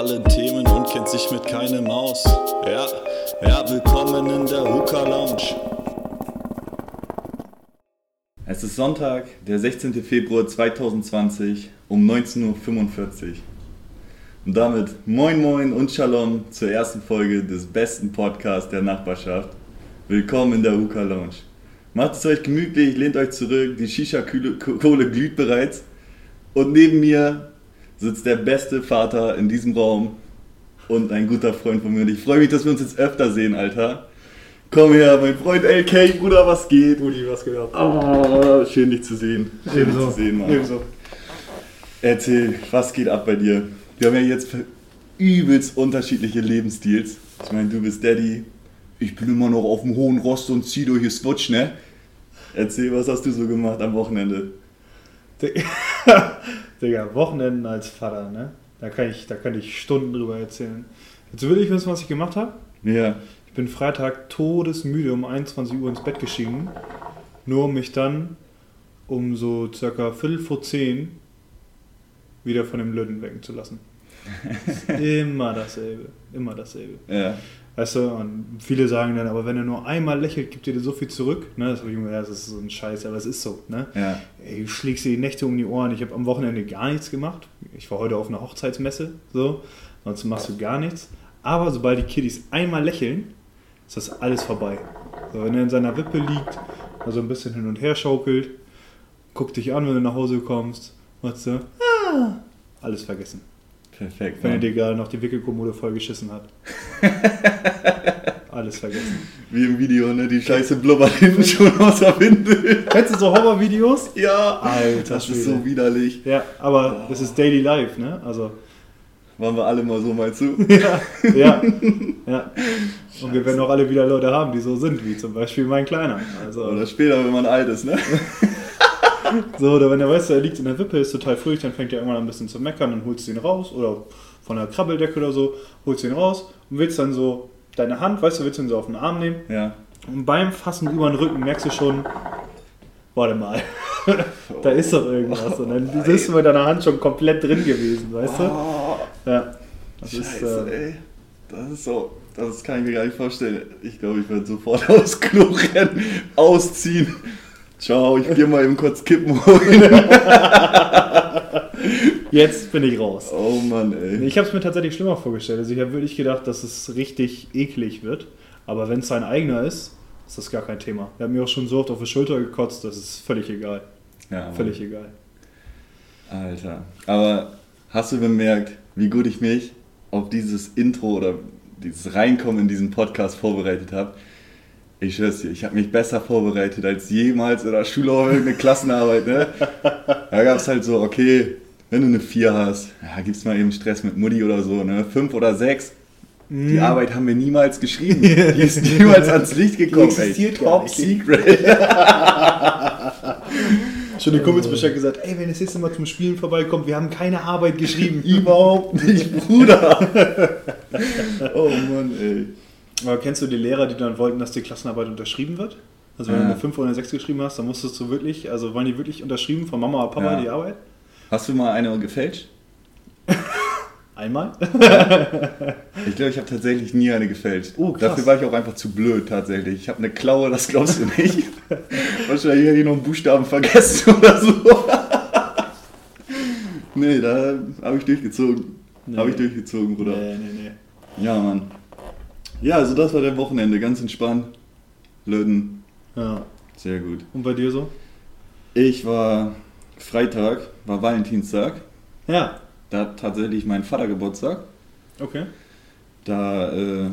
allen Themen und kennt sich mit keinem aus. Ja, ja, willkommen in der Hookah Lounge. Es ist Sonntag, der 16. Februar 2020 um 19.45 Uhr. Und damit moin moin und Shalom zur ersten Folge des besten Podcasts der Nachbarschaft. Willkommen in der Hookah Lounge. Macht es euch gemütlich, lehnt euch zurück, die Shisha-Kohle glüht bereits. Und neben mir sitzt der beste Vater in diesem Raum und ein guter Freund von mir. Und ich freue mich, dass wir uns jetzt öfter sehen, Alter. Komm her, mein Freund LK, Bruder, was geht? Uli, was geht ab? Oh, schön dich zu sehen. Schön dich zu sehen, Mann. Ebenso. Erzähl, was geht ab bei dir? Wir haben ja jetzt übelst unterschiedliche Lebensstils. Ich meine, du bist Daddy, ich bin immer noch auf dem hohen Rost und zieh durch die Switch, ne? Erzähl, was hast du so gemacht am Wochenende? Digga, Wochenenden als Vater, ne? Da kann ich, da kann ich Stunden drüber erzählen. Jetzt will ich wissen, was ich gemacht habe. Ja, Ich bin Freitag todesmüde um 21 Uhr ins Bett gestiegen, nur um mich dann um so circa Viertel vor zehn wieder von dem Löden wecken zu lassen. immer dasselbe, immer dasselbe. ja, Weißt du, und viele sagen dann, aber wenn er nur einmal lächelt, gibt er dir so viel zurück. Ne? Das habe ich mir gedacht, das ist so ein Scheiß, aber es ist so. Ne? ja. Ey, du schlägst dir die Nächte um die Ohren. Ich habe am Wochenende gar nichts gemacht. Ich war heute auf einer Hochzeitsmesse, so. Sonst machst du gar nichts. Aber sobald die Kiddies einmal lächeln, ist das alles vorbei. So, wenn er in seiner Wippe liegt, also ein bisschen hin und her schaukelt, guckt dich an, wenn du nach Hause kommst, machst du, ah, alles vergessen. Perfekt. Wenn er dir gerade noch die Wickelkommode voll geschissen hat. alles vergessen. Wie im Video, ne? Die Scheiße blubbert hinten schon aus der Windel. Kennst du so Horrorvideos? Ja, Alter das ist Schwede. so widerlich. Ja, aber das ist Daily Life, ne? Also, Waren wir alle mal so, meinst du? ja, ja, ja. Und wir werden auch alle wieder Leute haben, die so sind, wie zum Beispiel mein Kleiner. Also, Oder später, wenn man alt ist, ne? So, oder wenn er weiß, er liegt in der Wippe, ist total fröhlich, dann fängt er irgendwann ein bisschen zu meckern, dann holst du ihn raus oder von der Krabbeldecke oder so, holst du ihn raus und willst dann so deine Hand, weißt du, willst du ihn so auf den Arm nehmen Ja. und beim Fassen über den Rücken merkst du schon, warte mal, da ist doch irgendwas. Und dann bist du mit deiner Hand schon komplett drin gewesen, weißt du? Oh, Ja. Das ist, Scheiße, äh, ey. Das ist so. Das kann ich mir gar nicht vorstellen. Ich glaube, ich werde sofort aufs Klo rennen, ausziehen. Ciao, ich gehe mal eben kurz Kippen holen. Jetzt bin ich raus. Oh Mann, ey. Ich habe es mir tatsächlich schlimmer vorgestellt. Also ich habe wirklich gedacht, dass es richtig eklig wird. Aber wenn es sein eigener ist, ist das gar kein Thema. Er hat mir auch schon so oft auf die Schulter gekotzt, das ist völlig egal. Ja, Mann. Völlig egal. Alter. Aber hast du bemerkt, wie gut ich mich auf dieses Intro oder dieses Reinkommen in diesen Podcast vorbereitet habe? Ich schwör's dir, ich habe mich besser vorbereitet als jemals in der Schule oder irgendeine Klassenarbeit. Ne? Da gab es halt so, okay, wenn du eine 4 hast, ja, gibt's mal eben Stress mit Mutti oder so, ne? 5 oder 6. Die Arbeit haben wir niemals geschrieben. Die ist niemals ans Licht gekommen. Die existiert ey. Top. Secret. Schon die Kumpels Bescheid gesagt, ey, wenn das nächste Mal zum Spielen vorbeikommt, wir haben keine Arbeit geschrieben. Überhaupt nicht, Bruder. oh Mann, ey. Aber kennst du die Lehrer, die dann wollten, dass die Klassenarbeit unterschrieben wird? Also wenn Ja. du eine 5 oder eine 6 geschrieben hast, dann musstest du wirklich, also waren die wirklich unterschrieben von Mama oder Papa Ja. die Arbeit? Hast du mal eine gefälscht? Einmal? Ich glaube, ich habe tatsächlich nie eine gefälscht. Oh. Dafür war ich auch einfach zu blöd, tatsächlich. Ich habe eine Klaue, das glaubst du nicht. Wahrscheinlich hätte ich noch einen Buchstaben vergessen oder so. nee, da habe ich durchgezogen. Nee. Habe ich durchgezogen, Bruder. Nee, nee, nee. Ja, Mann. Ja, also das war der Wochenende. Ganz entspannt. Löden. Ja. Sehr gut. Und bei dir so? Ich war Freitag, war Valentinstag. Ja. Da hat tatsächlich mein Vater Geburtstag. Okay. Da äh,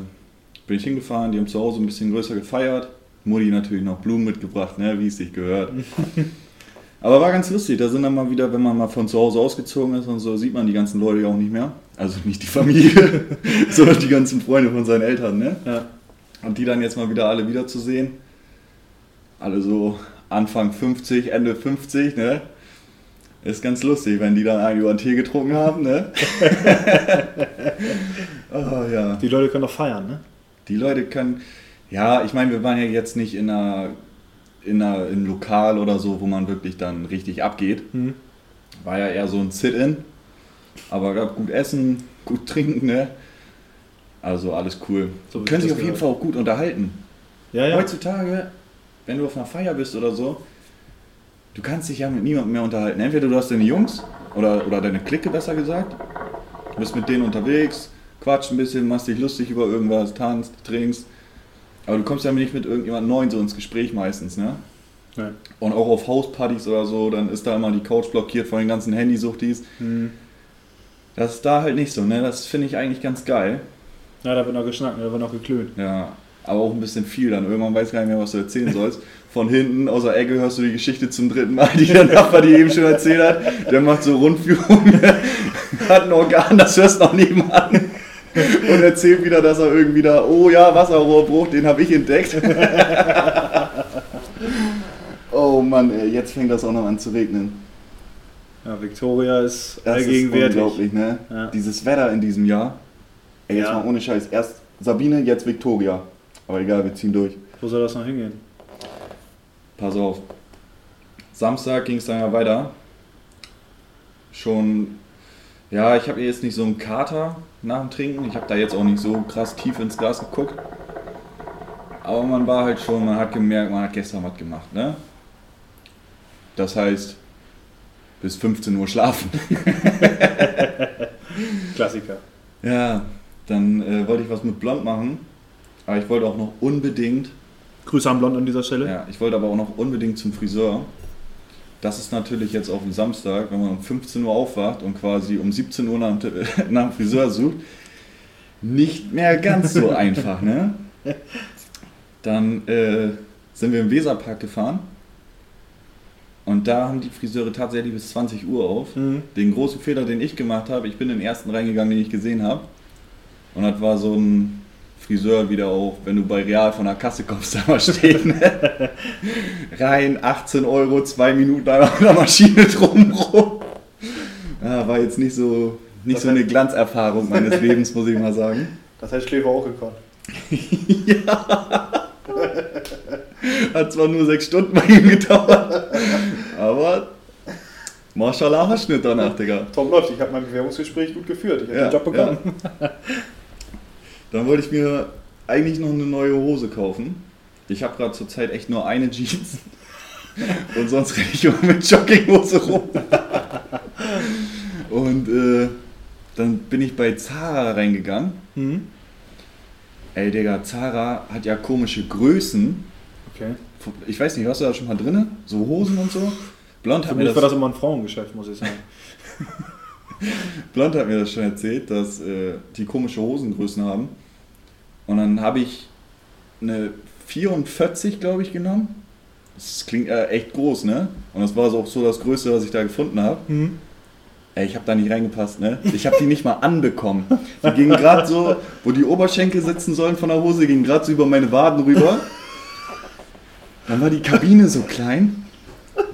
bin ich hingefahren, die haben zu Hause ein bisschen größer gefeiert. Mutti natürlich noch Blumen mitgebracht, ne, wie es sich gehört. Aber war ganz lustig, da sind dann mal wieder, wenn man mal von zu Hause ausgezogen ist und so, sieht man die ganzen Leute ja auch nicht mehr. Also nicht die Familie, sondern die ganzen Freunde von seinen Eltern, ne? Ja. Und die dann jetzt mal wieder alle wiederzusehen. Alle so Anfang 50, Ende 50, ne? Ist ganz lustig, wenn die dann einen über den Tee getrunken haben, ne? oh ja. Die Leute können doch feiern, ne? Die Leute können. Ja, ich meine, wir waren ja jetzt nicht in einer, in einer in einem Lokal oder so, wo man wirklich dann richtig abgeht. Mhm. War ja eher so ein Sit-In. Aber gab gut Essen, gut trinken, ne? Also alles cool. So Können sich auf jeden. Fall auch gut unterhalten. Ja, ja. Heutzutage, wenn du auf einer Feier bist oder so, du kannst dich ja mit niemandem mehr unterhalten. Entweder du hast deine Jungs oder, oder deine Clique besser gesagt, du bist mit denen unterwegs, quatscht ein bisschen, machst dich lustig über irgendwas, tanzt, trinkst. Aber du kommst ja nicht mit irgendjemand Neuen so ins Gespräch meistens, ne? Ja. Und auch auf Hauspartys oder so, dann ist da immer die Couch blockiert von den ganzen Handysuchtis. Hm. Das ist da halt nicht so, ne? Das finde ich eigentlich ganz geil. ja, da wird noch geschnackt, da wird noch geklönt. Ja, aber auch ein bisschen viel dann. Irgendwann weiß gar nicht mehr, was du erzählen sollst. Von hinten aus der Ecke hörst du die Geschichte zum dritten Mal, die der Nachbar dir eben schon erzählt hat. Der macht so Rundführungen, hat ein Organ, das hörst du noch nebenan. Und erzählt wieder, dass er irgendwie da, oh ja, Wasserrohrbruch, den habe ich entdeckt. Oh Mann, ey, jetzt fängt das auch noch an zu regnen. Ja, Victoria ist Das ist allgegenwärtig. unglaublich, ne? Ja. Dieses Wetter in diesem Jahr. Ey, jetzt Ja. mal ohne Scheiß. Erst Sabine, jetzt Victoria. Aber egal, wir ziehen durch. Wo soll das noch hingehen? Pass auf. Samstag ging es dann ja weiter. Schon, ja, ich habe jetzt nicht so einen Kater nach dem Trinken. Ich habe da jetzt auch nicht so krass tief ins Glas geguckt. Aber man war halt schon, man hat gemerkt, man hat gestern was gemacht, ne? Das heißt, bis 15 Uhr schlafen. Klassiker. Ja, dann äh, wollte ich was mit Blond machen. Aber ich wollte auch noch unbedingt Grüße an Blond an dieser Stelle. Ja, ich wollte aber auch noch unbedingt zum Friseur. Das ist natürlich jetzt auf dem Samstag, wenn man um 15 Uhr aufwacht und quasi um 17 Uhr nach dem, nach dem Friseur sucht, nicht mehr ganz so einfach, ne? Dann äh, sind wir im Weserpark gefahren und da haben die Friseure tatsächlich bis 20 Uhr auf. Mhm. Den großen Fehler, den ich gemacht habe, ich bin in den ersten reingegangen, den ich gesehen habe. Und das war so ein Friseur wieder auch, wenn du bei Real von der Kasse kommst, da mal stehen. Rein, 18 Euro, zwei Minuten einfach mit der Maschine drumrum. Ja, war jetzt nicht so, nicht Das so eine Glanzerfahrung meines Lebens, muss ich mal sagen. Das hätte Schläfer auch gekonnt. Hat zwar nur sechs Stunden bei ihm gedauert, aber Mashallah Haarschnitt danach, Digga. Tom läuft, ich habe mein Bewerbungsgespräch gut geführt. Ich habe Ja, den Job bekommen. Dann wollte ich mir eigentlich noch eine neue Hose kaufen. Ich habe gerade zurzeit echt nur eine Jeans. Und sonst renne ich immer mit Jogginghose rum. Und äh, dann bin ich bei Zara reingegangen. Mhm. Ey, Digga, Zara hat ja komische Größen. Okay. Ich weiß nicht, hast du da schon mal drin? So Hosen und so? Blond Für mich war das, das immer ein Frauengeschäft, muss ich sagen. Blond hat mir das schon erzählt, dass äh, die komische Hosengrößen haben. Und dann habe ich eine 44, glaube ich, genommen. Das klingt äh, echt groß, ne? Und das war so auch so das Größte, was ich da gefunden habe. Mhm. Ey, ich habe da nicht reingepasst, ne? Ich habe die nicht mal anbekommen. Die gingen gerade so, wo die Oberschenkel sitzen sollen von der Hose, gingen gerade so über meine Waden rüber. Dann war die Kabine so klein.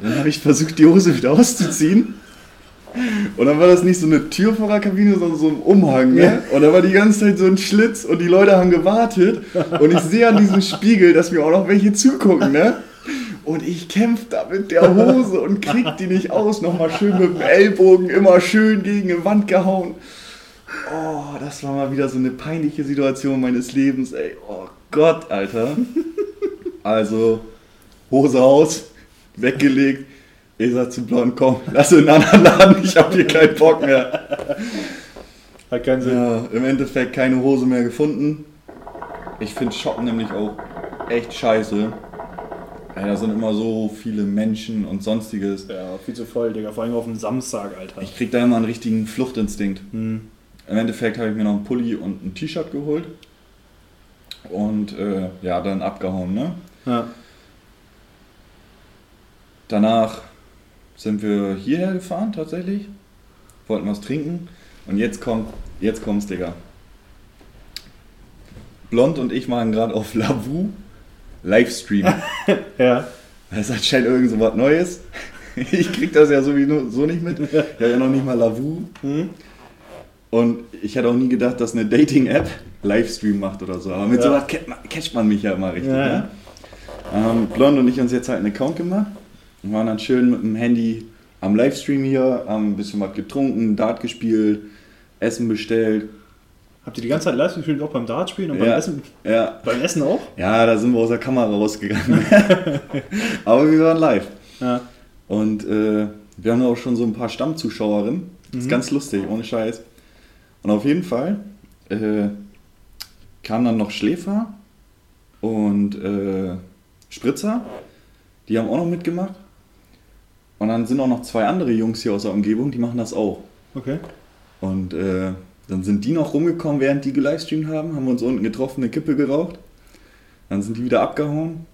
Dann habe ich versucht, die Hose wieder auszuziehen. Und dann war das nicht so eine Tür vor der Kabine, sondern so ein Umhang. Ne? Und da war die ganze Zeit so ein Schlitz und die Leute haben gewartet. Und ich sehe an diesem Spiegel, dass mir auch noch welche zugucken. Ne? Und ich kämpfe da mit der Hose und krieg die nicht aus. Nochmal schön mit dem Ellbogen, immer schön gegen die Wand gehauen. Oh, das war mal wieder so eine peinliche Situation meines Lebens, ey. Oh Gott, Alter. Also, Hose aus, weggelegt. Ich sag zu Blond, komm, lass in einen anderen Laden, ich hab hier keinen Bock mehr. Hat keinen Sinn. Ja, im Endeffekt keine Hose mehr gefunden. Ich finde Shoppen nämlich auch echt scheiße. Ey, da sind immer so viele Menschen und sonstiges. Ja, viel zu voll, Digga. Vor allem auf dem Samstag, Alter. Ich krieg da immer einen richtigen Fluchtinstinkt. Hm. Im Endeffekt habe ich mir noch einen Pulli und ein T-Shirt geholt. Und äh, ja, dann abgehauen, ne? Ja. Danach sind wir hierher gefahren tatsächlich. Wollten was trinken. Und jetzt kommt, jetzt kommt's, Digga. Blond und ich waren gerade auf Lavu Livestream. Ja. Das ist anscheinend irgend so was Neues. Ich krieg das ja sowieso so nicht mit. Ich habe ja noch nicht mal Lavu. Hm? Und ich hätte auch nie gedacht, dass eine Dating-App Livestream macht oder so. Aber mit Ja. sowas catcht man, catcht man mich ja immer richtig. Ja, Ne? Ähm, Blond und ich uns jetzt halt einen Account gemacht und waren dann schön mit dem Handy am Livestream hier, haben ein bisschen was getrunken, Dart gespielt. Essen bestellt. Habt ihr die ganze Zeit live gespielt, auch beim Dartspielen und Ja. beim Essen? Ja, Beim Essen auch? ja, da sind wir aus der Kamera rausgegangen. Aber wir waren live. Ja. Und äh, wir haben auch schon so ein paar Stammzuschauerinnen. Das ist ganz lustig, ohne Scheiß. Und auf jeden Fall äh, kamen dann noch Schläfer und äh, Spritzer. Die haben auch noch mitgemacht. Und dann sind auch noch zwei andere Jungs hier aus der Umgebung, die machen das auch. Okay. Und äh, dann sind die noch rumgekommen, während die gelivestreamt haben, haben wir uns unten getroffen, eine Kippe geraucht. Dann sind die wieder abgehauen.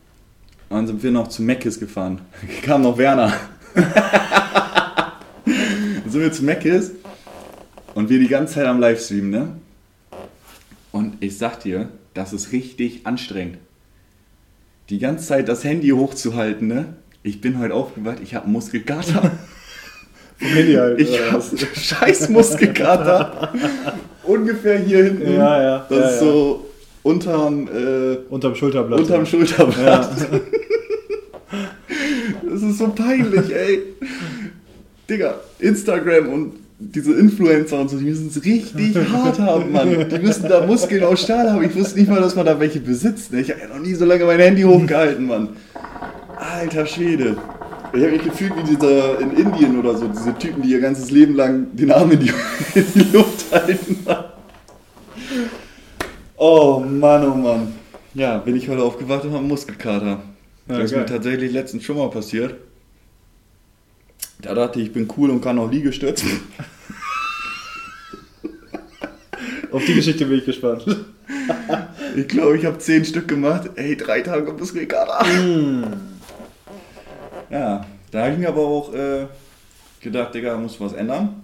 Und dann sind wir noch zu Meckes gefahren. kam noch Werner. dann sind wir zu Meckes und wir die ganze Zeit am Livestream, ne? Und ich sag dir, das ist richtig anstrengend. Die ganze Zeit das Handy hochzuhalten, ne? Ich bin heute aufgewacht, ich habe Muskelkater. Halt. Ich oder hab was? scheiß Muskelkater. Ungefähr hier hinten. Ja, ja, Das ja, ist so unterm, äh, Unterm Schulterblatt. unterm Schulterblatt. Das ist so peinlich, ey. Digga, Instagram und diese Influencer und so, die müssen es richtig hart haben, Mann. Die müssen da Muskeln aus Stahl haben. Ich wusste nicht mal, dass man da welche besitzt. Ne? Ich habe ja noch nie so lange mein Handy hochgehalten, Mann. Alter Schwede. Ich habe mich gefühlt wie dieser in Indien oder so, diese Typen, die ihr ganzes Leben lang den Arm in die, in die Luft halten. Oh Mann, oh Mann. Ja, bin ich heute aufgewacht und habe einen Muskelkater. Ja, das ist mir geil. tatsächlich letztens schon mal passiert. Da dachte ich, ich bin cool und kann auch Liegestütz. Auf die Geschichte bin ich gespannt. Ich glaube, ich habe zehn Stück gemacht. Ey, drei Tage Muskelkater. Ja, da habe ich mir aber auch äh, gedacht, Digga, muss was ändern.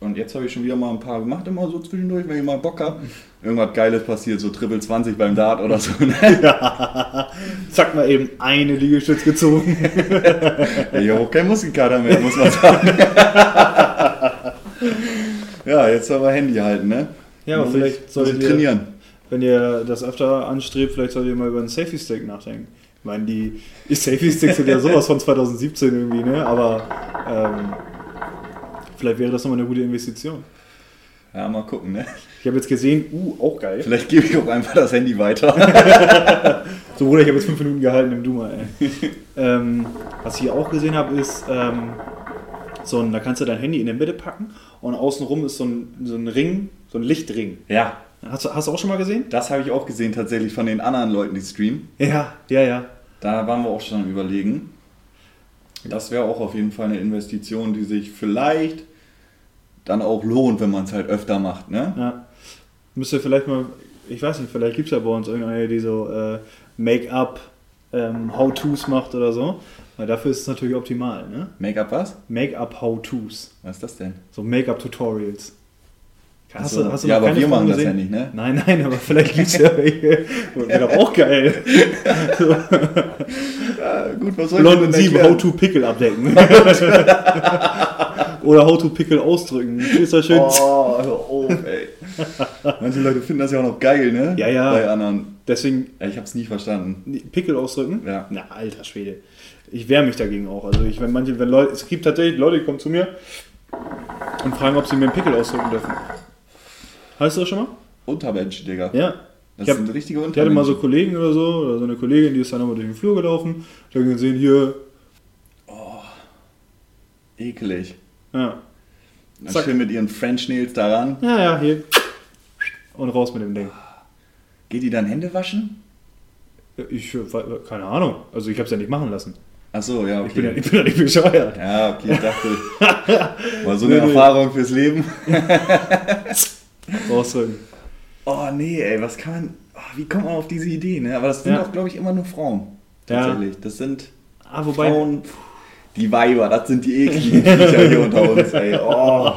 Und jetzt habe ich schon wieder mal ein paar gemacht, immer so zwischendurch, wenn ich mal Bock habe. Irgendwas Geiles passiert, so Triple 20 beim Dart oder so. Ne? Zack mal eben eine Liegestütz gezogen. Ich habe auch keinen Muskelkater mehr, muss man sagen. ja, jetzt aber Handy halten, ne? Ja, aber Muss vielleicht ich- solltet ihr- trainieren. Wenn ihr das öfter anstrebt, vielleicht solltet ihr mal über einen Safety Stick nachdenken. Ich meine, die, die Safety Sticks sind ja sowas von 2017 irgendwie, ne? Aber ähm, vielleicht wäre das nochmal eine gute Investition. Ja, mal gucken, ne? Ich habe jetzt gesehen, uh, auch geil. Vielleicht gebe ich auch einfach das Handy weiter. So, Bruder, ich habe jetzt fünf Minuten gehalten im Duma, ey. ähm, was ich hier auch gesehen habe, ist, ähm, so ein, da kannst du dein Handy in der Mitte packen und außenrum ist so ein, so ein Ring, so ein Lichtring. ja, Hast du, hast du auch schon mal gesehen? das habe ich auch gesehen tatsächlich von den anderen Leuten, die streamen. Ja, ja, ja. Da waren wir auch schon am überlegen. Das wäre auch auf jeden Fall eine Investition, die sich vielleicht dann auch lohnt, wenn man es halt öfter macht, ne? ja. Müsst ihr vielleicht mal, ich weiß nicht, vielleicht gibt es ja bei uns irgendeine, die so äh, Make-up ähm, How-Tos macht oder so. Weil dafür ist es natürlich optimal, ne? Make-up was? Make-up How-Tos. Was ist das denn? So Make-up-Tutorials. Ach so. ja, noch aber wir machen Frauen das gesehen? ja nicht, ne? Nein, nein, aber vielleicht gibt es ja welche. Wäre doch auch geil. So, Ja, gut, was soll London ich denn 7, erklären? How to Pickle abdecken. Oder How to Pickle ausdrücken. Ist das schön? Oh, auf, ey. Manche Leute finden das ja auch noch geil, ne? Ja, ja. Bei anderen. Deswegen Ja, ich hab's nie verstanden. Pickle ausdrücken? Ja. Na, alter Schwede. Ich wehre mich dagegen auch. Also ich, wenn manche, wenn Leute, es gibt tatsächlich Leute, die kommen zu mir und fragen, ob sie mir einen Pickel ausdrücken dürfen. Hast du das schon mal? Untermensch, Digga. Ja. Das ich, hab, sind richtige ich hatte mal so Untermenschen. Kollegen oder so, oder so eine Kollegin, die ist dann nochmal durch den Flur gelaufen. Die haben gesehen, hier, Ekelig. ja. Dann Zack. schön mit ihren French Nails daran. Ja, ja, hier. Und raus mit dem Ding. Geht die dann Hände waschen? Ich, keine Ahnung. Also ich habe es ja nicht machen lassen. Ach so, ja, okay. Ich bin ja, ich bin ja nicht bescheuert. Ja, okay, ich dachte, mal so eine Nee, nee. Erfahrung fürs Leben. Rausdrücken. Oh nee, ey, was kann man, oh, wie kommt man auf diese Idee, ne? Aber das sind Ja. doch, glaube ich, immer nur Frauen. Ja. Tatsächlich. Das sind Ah, wobei, Frauen, die Weiber, das sind die ekligen Viecher hier unter uns, ey. Oh,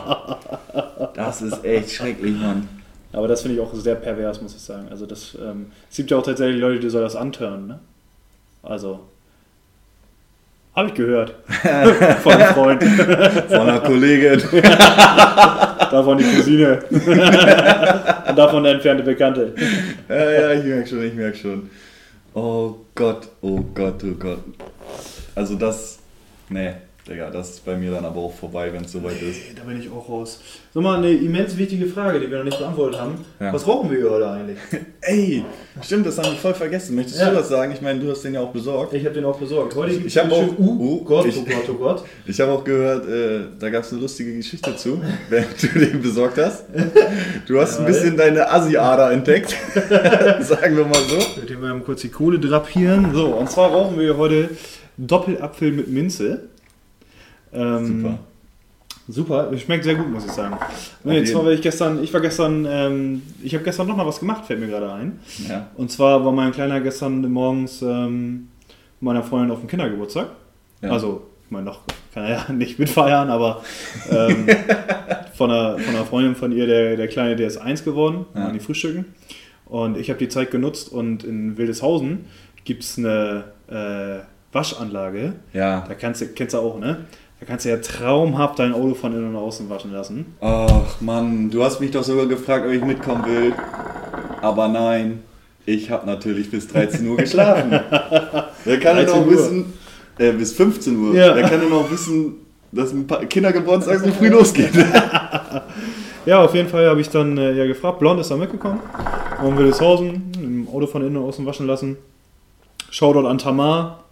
das ist echt schrecklich, Mann. aber das finde ich auch sehr pervers, muss ich sagen. Also das, ähm, es gibt ja auch tatsächlich Leute, die soll das antören, ne? Also, habe ich gehört. Von einem Freund. Von einer Kollegin. Davon die Cousine. Und davon der entfernte Bekannte. Ja, ja, ich merke schon, ich merke schon. Oh Gott, oh Gott, oh Gott. Also das, nee, Digga, das ist bei mir dann aber auch vorbei, wenn es soweit ist. Da bin ich auch raus. So mal eine immens wichtige Frage, die wir noch nicht beantwortet haben. Ja. Was rauchen wir heute eigentlich? Ey, stimmt, das haben wir voll vergessen. Möchtest Ja. du das sagen? Ich meine, du hast den ja auch besorgt. Ich habe den auch besorgt. Heute Ich hab schön- auch- Uh, uh, Gott, ich- oh Gott, oh Gott. Ich habe auch gehört, äh, da gab es eine lustige Geschichte zu, während du den besorgt hast. Du hast ein Jawohl. bisschen deine Assi-Ader entdeckt. Sagen wir mal so. Mit dem wir mal kurz die Kohle drapieren. So, und zwar rauchen wir heute Doppelapfel mit Minze. Ähm, Super. Super, schmeckt sehr gut, muss ich sagen. Nee, und zwar war ich gestern, ich war gestern, ähm, ich habe gestern noch mal was gemacht, fällt mir gerade ein. Ja. Und zwar war mein Kleiner gestern morgens ähm, meiner Freundin auf dem Kindergeburtstag. Ja. Also, ich meine, noch kann er ja nicht mitfeiern, aber ähm, von, einer, von einer Freundin von ihr, der, der Kleine, der ist eins geworden, Ja. an die Frühstücken. Und ich habe die Zeit genutzt und in Wildeshausen gibt es eine äh, Waschanlage. Ja. Da kannst du, kennst du auch, ne? Da kannst du ja traumhaft dein Auto von innen und außen waschen lassen. Ach Mann, du hast mich doch sogar gefragt, ob ich mitkommen will. Aber nein, ich habe natürlich bis 13 Uhr geschlafen. Wer kann denn 13 noch wissen, äh, bis 15 Uhr, Ja. wer kann denn noch wissen, dass ein paar Kindergeburtstag so früh losgeht? Ja, auf jeden Fall habe ich dann äh, ja gefragt. Blond ist da mitgekommen. Und Wildeshausen, im Auto von innen und außen waschen lassen. Shoutout an Tamar.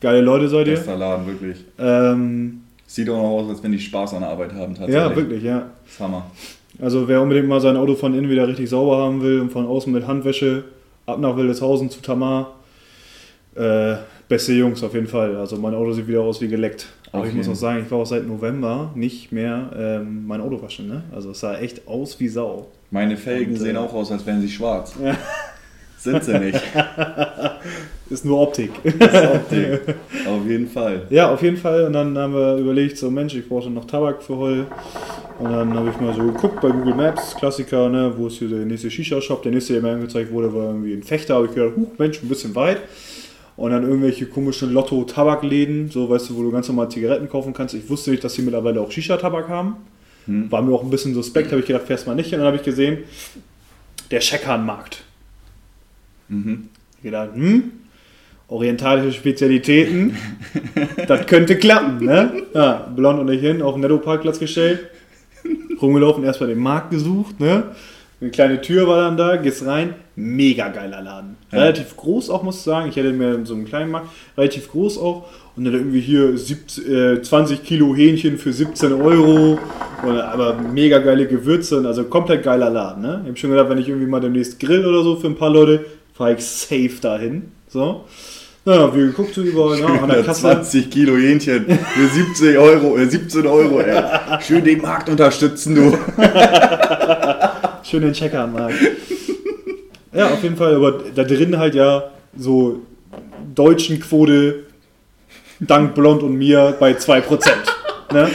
Geile Leute seid ihr. Bester Laden, wirklich. Ähm, Sieht auch noch aus, als wenn die Spaß an der Arbeit haben, tatsächlich. ja, wirklich, ja. Das ist Hammer. Also wer unbedingt mal sein Auto von innen wieder richtig sauber haben will und von außen mit Handwäsche ab nach Wildeshausen zu Tamar. Äh, beste Jungs auf jeden Fall. Also mein Auto sieht wieder aus wie geleckt. Aber Auf ich muss auch sagen, ich war auch seit November nicht mehr ähm, mein Auto waschen. Ne? Also es sah echt aus wie Sau. Meine Felgen Und, äh, sehen auch aus, als wären sie schwarz. Sind sie nicht. Ist nur Optik. Ist Optik. Auf jeden Fall. Ja, auf jeden Fall. Und dann haben wir überlegt, so Mensch, ich brauche noch Tabak für heute. Und dann habe ich mal so geguckt bei Google Maps, Klassiker, ne, wo ist hier der nächste Shisha-Shop. Der nächste, der mir angezeigt wurde, war irgendwie ein Fechter. habe ich gedacht, huch, Mensch, ein bisschen weit. Und dann irgendwelche komischen Lotto-Tabakläden, so weißt du, wo du ganz normal Zigaretten kaufen kannst. Ich wusste nicht, dass sie mittlerweile auch Shisha-Tabak haben. Hm. War mir auch ein bisschen suspekt, habe ich gedacht, fährst mal nicht. Und dann habe ich gesehen, der Scheckern-Markt. Mhm. Ich gedacht, hm, orientalische Spezialitäten, das könnte klappen, ne? Ja, blond und ich hin, auf den Netto-Parkplatz gestellt, rumgelaufen, erstmal den Markt gesucht, ne? Eine kleine Tür war dann da, gehst rein, mega geiler Laden. Ja. Relativ groß auch, muss ich sagen. Ich hätte mir so einem kleinen Markt, relativ groß auch. Und dann irgendwie hier 17, äh, 20 Kilo Hähnchen für 17 Euro. Und, aber mega geile Gewürze und also komplett geiler Laden. Ne? Ich habe schon gedacht, wenn ich irgendwie mal demnächst grill oder so für ein paar Leute, fahre ich safe dahin. So. Ja, wir geguckt so überall, ne? an der Kasse. 120 Kilo Hähnchen für 70 Euro, äh, 17 Euro, ey. Schön den Markt unterstützen, du. Schön den Checker anmachen. ja, auf jeden Fall, aber da drin halt ja so deutschen Quote dank Blond und mir bei 2%. ne?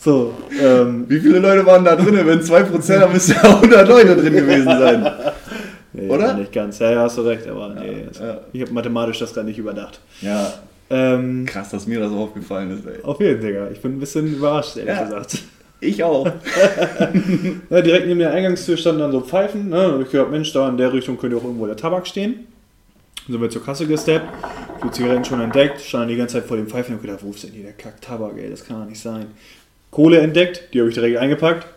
So, ähm, Wie viele Leute waren da drin? Wenn 2% haben, müssen ja 100 Leute drin gewesen sein. Nee, Oder? Nicht ganz. Ja, ja, hast du recht, aber nee, ja. ich habe mathematisch das gar nicht überdacht. Ja, Ähm, krass, dass mir das aufgefallen ist, ey. auf jeden Fall, Digga. Ich bin ein bisschen überrascht, ehrlich gesagt. Ich auch. Ja, direkt neben der Eingangstür standen dann so Pfeifen. Ne? Und ich gedacht, Mensch, da in der Richtung könnte auch irgendwo der Tabak stehen. Dann sind wir zur Kasse gesteppt, die Zigaretten schon entdeckt, standen die ganze Zeit vor den Pfeifen und gedacht, wo ist denn hier der Kack-Tabak, ey, das kann doch nicht sein. Kohle entdeckt, die habe ich direkt eingepackt. Und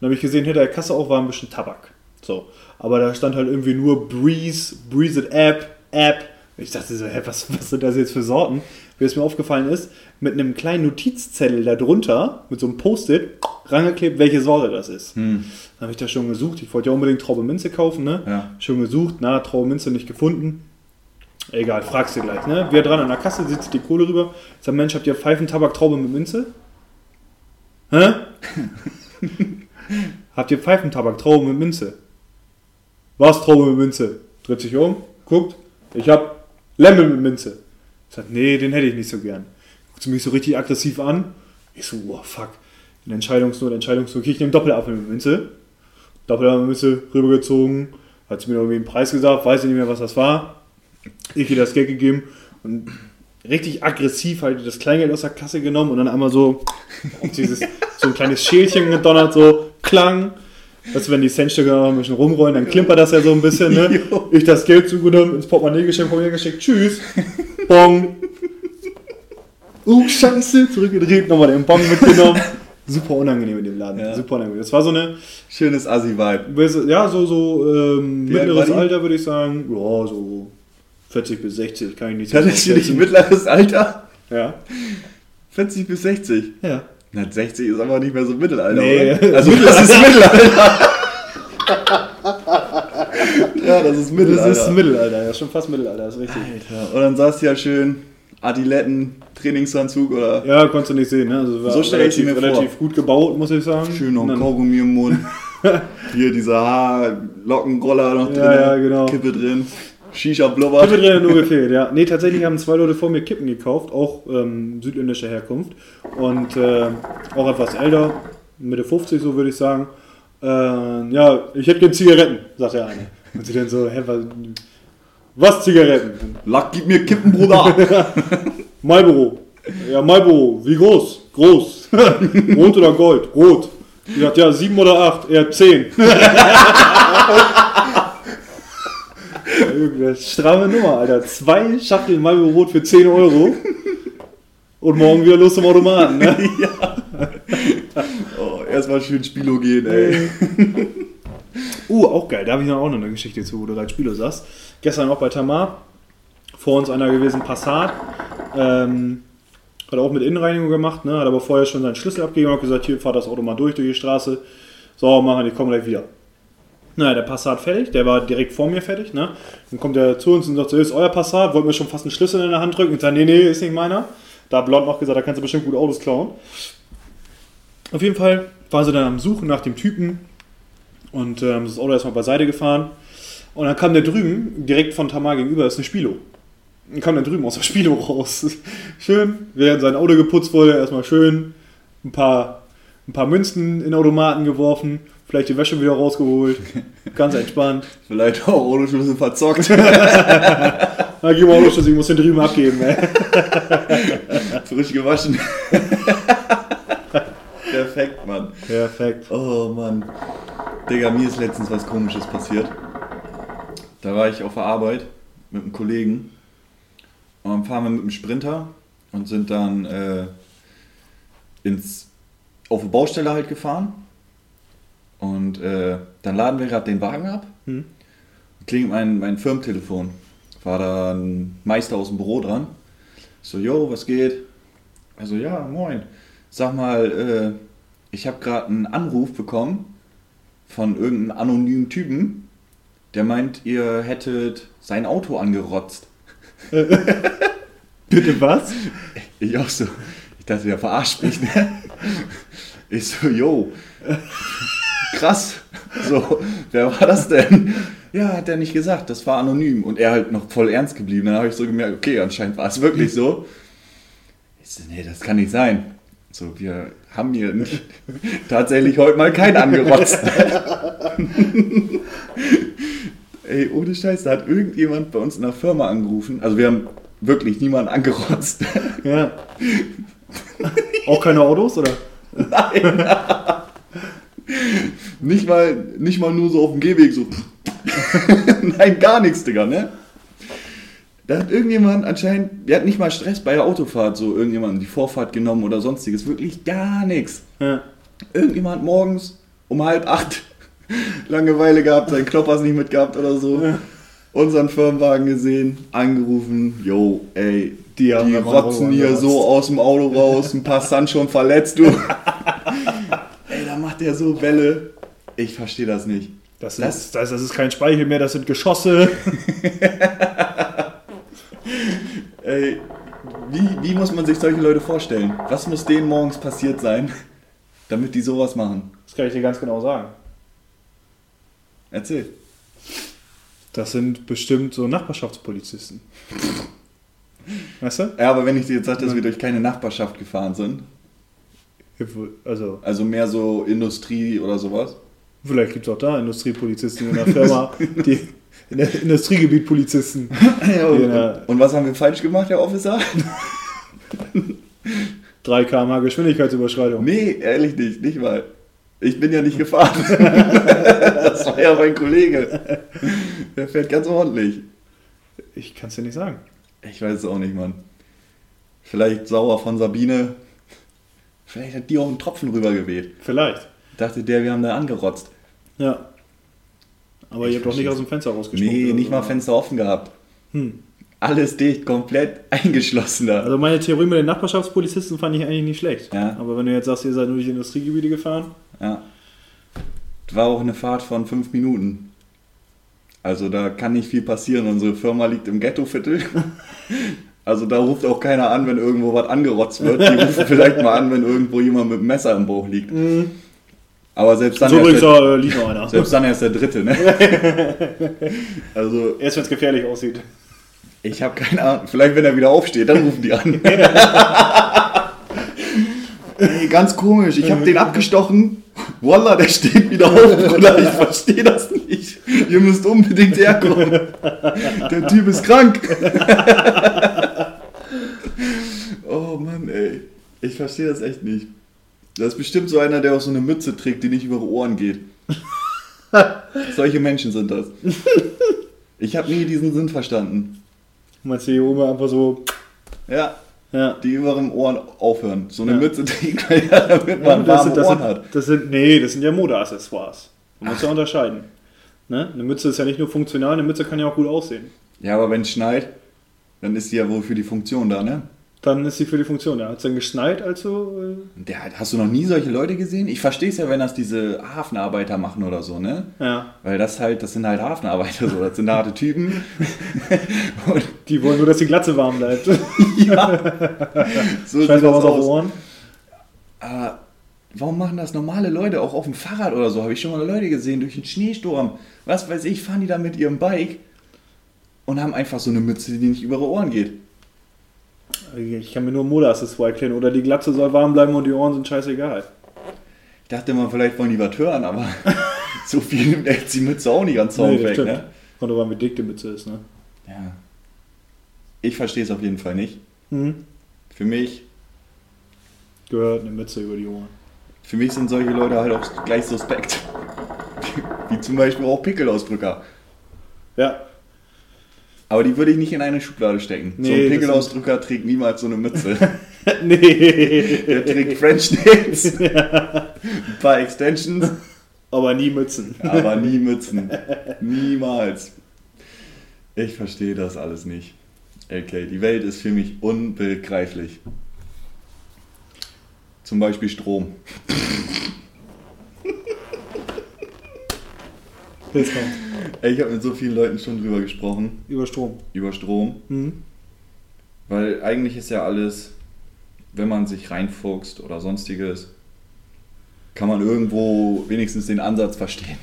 dann habe ich gesehen, hinter der Kasse auch war ein bisschen Tabak. So. Aber da stand halt irgendwie nur Breeze, Breeze It App, App. Ich dachte so, hä, was, was sind das jetzt für Sorten? Wie es mir aufgefallen ist, mit einem kleinen Notizzettel da drunter, mit so einem Post-it, rangeklebt, welche Sorte das ist. Hm. Dann habe ich da schon gesucht. Ich wollte ja unbedingt Traube Minze kaufen, ne? Ja. Schon gesucht, na, Traube Minze nicht gefunden. Egal, fragst du gleich, ne? Wir dran an der Kasse, sitzt die Kohle rüber. Sag, Mensch, habt ihr Pfeifentabak Traube mit Minze? Hä? habt ihr Pfeifentabak Traube mit Minze? Was Traube mit Minze? Dreht sich um, guckt, ich hab Lemon mit Minze. Ich sag, nee, den hätte ich nicht so gern. Guckt sie mich so richtig aggressiv an. Ich so, oh fuck. In Entscheidungsnot, Entscheidungsnot. Okay, ich nehme Doppelapfel mit Minze. Doppelapfel mit Minze rübergezogen. Hat sie mir irgendwie einen Preis gesagt, weiß ich nicht mehr, was das war. Ich ihr das Geld gegeben und richtig aggressiv halt das Kleingeld aus der Kasse genommen und dann einmal so dieses, so ein kleines Schälchen gedonnert, so klang. Weißt du, wenn die Centstücke noch ein bisschen rumrollen, dann klimpert das ja so ein bisschen, ne? Ich das Geld zugenommen, ins Portemonnaie geschenkt, Portemonnaie geschickt, tschüss, bong. oh Scheiße, zurückgedreht, nochmal den Bon mitgenommen. Super unangenehm in dem Laden, Ja. super unangenehm. Das war so eine, Schönes Assi-Vibe. ja, so, so ähm, mittleres? Alter würde ich sagen, ja, so 40 bis 60, kann ich nicht ist nicht mittleres Alter. Ja. 40 bis 60. Ja. Na, 60 ist aber nicht mehr so Mittelalter, Nee. oder? Also das ist Mittelalter. ja, das ist Mittelalter. Das ist Mittelalter, ja, schon fast Mittelalter, ist richtig. Alter. Und dann saß du ja schön Adiletten, Trainingsanzug oder Ja, konntest du nicht sehen, ne? Also war So stell ich sie relativ, mir vor. relativ gut gebaut, muss ich sagen. schön noch ein Kaugummi im Mund. Hier dieser Haarlockenroller noch drin. Ja, ja, genau. Kippe drin. Shisha blubber. Kippe drin nur gefehlt, ja. Nee, tatsächlich haben zwei Leute vor mir Kippen gekauft, auch ähm, südländischer Herkunft. Und äh, auch etwas älter, Mitte 50, so würde ich sagen. Äh, ja, ich hätte gerne Zigaretten, sagt der eine. Und sie dann so, hä, was, was Zigaretten? Lack, gib mir Kippen, Bruder. Marlboro. Ja, Marlboro. Wie groß? Groß. Rot oder Gold? Rot. Die sagt, ja, sieben oder acht. Er zehn. Irgendeine stramme Nummer, Alter. Zwei Schachteln Marlboro Rot für 10 Euro. Und morgen wieder los zum Automaten. Ne? oh, erstmal schön Spilo gehen, ey. Uh, auch geil. Da habe ich noch auch noch eine Geschichte zu, wo du gerade Spieler sagst. Gestern auch bei Tamar. Vor uns einer gewesen, Passat. Ähm, hat auch mit Innenreinigung gemacht, ne? hat aber vorher schon seinen Schlüssel abgegeben und gesagt, hier, fahr das Auto mal durch, durch die Straße. So, machen, ich komme gleich wieder. Naja, der Passat fertig, der war direkt vor mir fertig. Ne? Dann kommt er zu uns und sagt, so, ist euer Passat, wollt mir schon fast einen Schlüssel in der Hand drücken. Und sagt, nee, nee, ist nicht meiner. Da hat Blond noch gesagt, da kannst du bestimmt gut Autos klauen. Auf jeden Fall war sie dann am Suchen nach dem Typen und ähm, das Auto erstmal beiseite gefahren. Und dann kam der drüben, direkt von Tamar gegenüber, ist eine Spilo. Dann kam der drüben aus der Spilo raus. Schön, während sein Auto geputzt wurde, erstmal schön ein paar, ein paar Münzen in Automaten geworfen, vielleicht die Wäsche wieder rausgeholt. Ganz entspannt. Vielleicht auch ohne Schlüssel verzockt. Na, gib mal Autoschlüssel, ich muss den drüben abgeben. Ey. Frisch gewaschen. Perfekt, Mann. Perfekt. Oh Mann. Digga, mir ist letztens was komisches passiert. Da war ich auf der Arbeit mit einem Kollegen und dann fahren wir mit dem Sprinter und sind dann äh, ins, auf eine Baustelle halt gefahren. Und äh, dann laden wir gerade den Wagen ab. Hm. Klingt mein, mein Firmentelefon. War da ein Meister aus dem Büro dran. So, yo, was geht? Also, ja, moin. Sag mal, äh, ich habe gerade einen Anruf bekommen von irgendeinem anonymen Typen, der meint, ihr hättet sein Auto angerotzt. Bitte was? Ich auch so, ich dachte, der verarscht mich, ne? Ich so, yo, krass. So, wer war das denn? Ja, hat er nicht gesagt, das war anonym. Und er halt noch voll ernst geblieben. Dann habe ich so gemerkt, okay, anscheinend war es wirklich so. Ich so, nee, das kann nicht sein. So, wir haben hier nicht, tatsächlich heute mal keinen angerotzt. Ey, ohne Scheiß, da hat irgendjemand bei uns in der Firma angerufen. Also wir haben wirklich niemanden angerotzt. Ja. Auch keine Autos, oder? Nicht mal, nicht mal nur so auf dem Gehweg so. Nein, gar nichts, Digga, ne? Da hat irgendjemand anscheinend, der hat nicht mal Stress bei der Autofahrt, so irgendjemand die Vorfahrt genommen oder sonstiges. Wirklich gar nichts. Ja. Irgendjemand morgens um halb acht Langeweile gehabt, seinen Knoppers nicht mitgehabt oder so. Ja. Unseren Firmenwagen gesehen, angerufen, yo, ey, die, haben die rotzen hier so aus dem Auto raus, ein paar sind schon verletzt, du. macht der so Welle. Ich verstehe das nicht. Das, Das- ist, das, das ist kein Speichel mehr, das sind Geschosse. Ey, wie, wie muss man sich solche Leute vorstellen? Was muss denen morgens passiert sein, damit die sowas machen? Das kann ich dir ganz genau sagen. Erzähl. Das sind bestimmt so Nachbarschaftspolizisten. Weißt du? Ja, aber wenn ich dir jetzt sage, dass wir durch keine Nachbarschaft gefahren sind, Also, also mehr so Industrie oder sowas. vielleicht gibt es auch da Industriepolizisten in der Firma, die in der Industriegebiet Polizisten. Ja, und, Ja. und was haben wir falsch gemacht, Herr Officer? 3 km Geschwindigkeitsüberschreitung. Nee, ehrlich nicht, nicht mal. Ich bin ja nicht gefahren. das war ja mein Kollege. Der fährt ganz ordentlich. Ich kann es dir nicht sagen. Ich weiß es auch nicht, Mann. Vielleicht sauer von Sabine. Vielleicht hat die auch einen Tropfen rübergeweht. Vielleicht. Dachte der, wir haben da angerotzt. Ja. Aber Ich ihr habt doch nicht aus dem Fenster rausgesprungen. Nee, nicht mal Fenster offen gehabt. Hm. Alles dicht, komplett eingeschlossen da. Also meine Theorie mit den Nachbarschaftspolizisten fand ich eigentlich nicht schlecht. Ja. Aber wenn du jetzt sagst, ihr seid nur durch die Industriegebiete gefahren, Ja. War auch eine Fahrt von fünf Minuten. Also da kann nicht viel passieren. Unsere Firma liegt im Ghettoviertel. Also da ruft auch keiner an, wenn irgendwo was angerotzt wird. Die rufen vielleicht mal an, wenn irgendwo jemand mit dem Messer im Bauch liegt. Aber selbst dann, so erst der, äh, selbst dann erst der dritte, ne? Also Erst wenn es gefährlich aussieht. ich habe keine Ahnung. Vielleicht wenn er wieder aufsteht, dann rufen die an. Ey, ganz komisch. Ich habe den abgestochen. Wallah, der steht wieder auf, Bruder. Ich verstehe das nicht. Ihr müsst unbedingt herkommen. Der Typ ist krank. Oh Mann, ey. Ich verstehe das echt nicht. Das ist bestimmt so einer, der auch so eine Mütze trägt, die nicht über die Ohren geht. Solche Menschen sind das. Ich habe nie diesen Sinn verstanden. Meinst du hier oben einfach so, Ja, ja. die über dem Ohren aufhören. So eine Ja. Mütze trägt man ja, damit man das, warme sind, das, Ohren sind, hat. das sind, nee, das sind ja Modeaccessoires. Man muss ja unterscheiden. Ne? Eine Mütze ist ja nicht nur funktional, eine Mütze kann ja auch gut aussehen. Ja, aber wenn es schneit, dann ist die ja wohl für die Funktion da, ne? Dann ist sie für die Funktion. Ja. Hat es dann geschneit, also. Äh, Der, hast du noch nie solche Leute gesehen? Ich verstehe es ja, wenn das diese Hafenarbeiter machen oder so, ne? ja. Weil das halt, das sind halt Hafenarbeiter so, das sind harte Typen. Und Die wollen nur, dass die Glatze warm bleibt. ja, so Scheiß mal was auf. Ohren. Aber warum machen das normale Leute auch auf dem Fahrrad oder so? Habe ich schon mal Leute gesehen durch den Schneesturm. Was weiß ich, fahren die da mit ihrem Bike und haben einfach so eine Mütze, die nicht über ihre Ohren geht. Ich kann mir nur Modeaccessoire erklären. Oder die Glatze soll warm bleiben und die Ohren sind scheißegal. Ich dachte immer, vielleicht wollen die was hören, aber so viel nimmt jetzt die Mütze auch nicht an Zaun das weg, stimmt. ne? Kommt aber, wie dick die Mütze ist, ne? Ja. Ich verstehe es auf jeden Fall nicht. Mhm. Für mich, Gehört eine Mütze über die Ohren. für mich sind solche Leute halt auch gleich suspekt. Wie zum Beispiel auch Pickelausdrücker. Ja, Aber die würde ich nicht in eine Schublade stecken. so Nee, ein das Pickelausdrücker trägt niemals so eine Mütze. nee. Der trägt French Nails, ein paar Extensions, Aber nie Mützen. aber nie Mützen. Niemals. Ich verstehe das alles nicht. Okay, die Welt ist für mich unbegreiflich. Zum Beispiel Strom. Jetzt kommt. Ey, Ich habe mit so vielen Leuten schon drüber gesprochen, Über Strom. über Strom. Mhm. Weil eigentlich ist ja alles, wenn man sich reinfuchst oder sonstiges, kann man irgendwo wenigstens den Ansatz verstehen.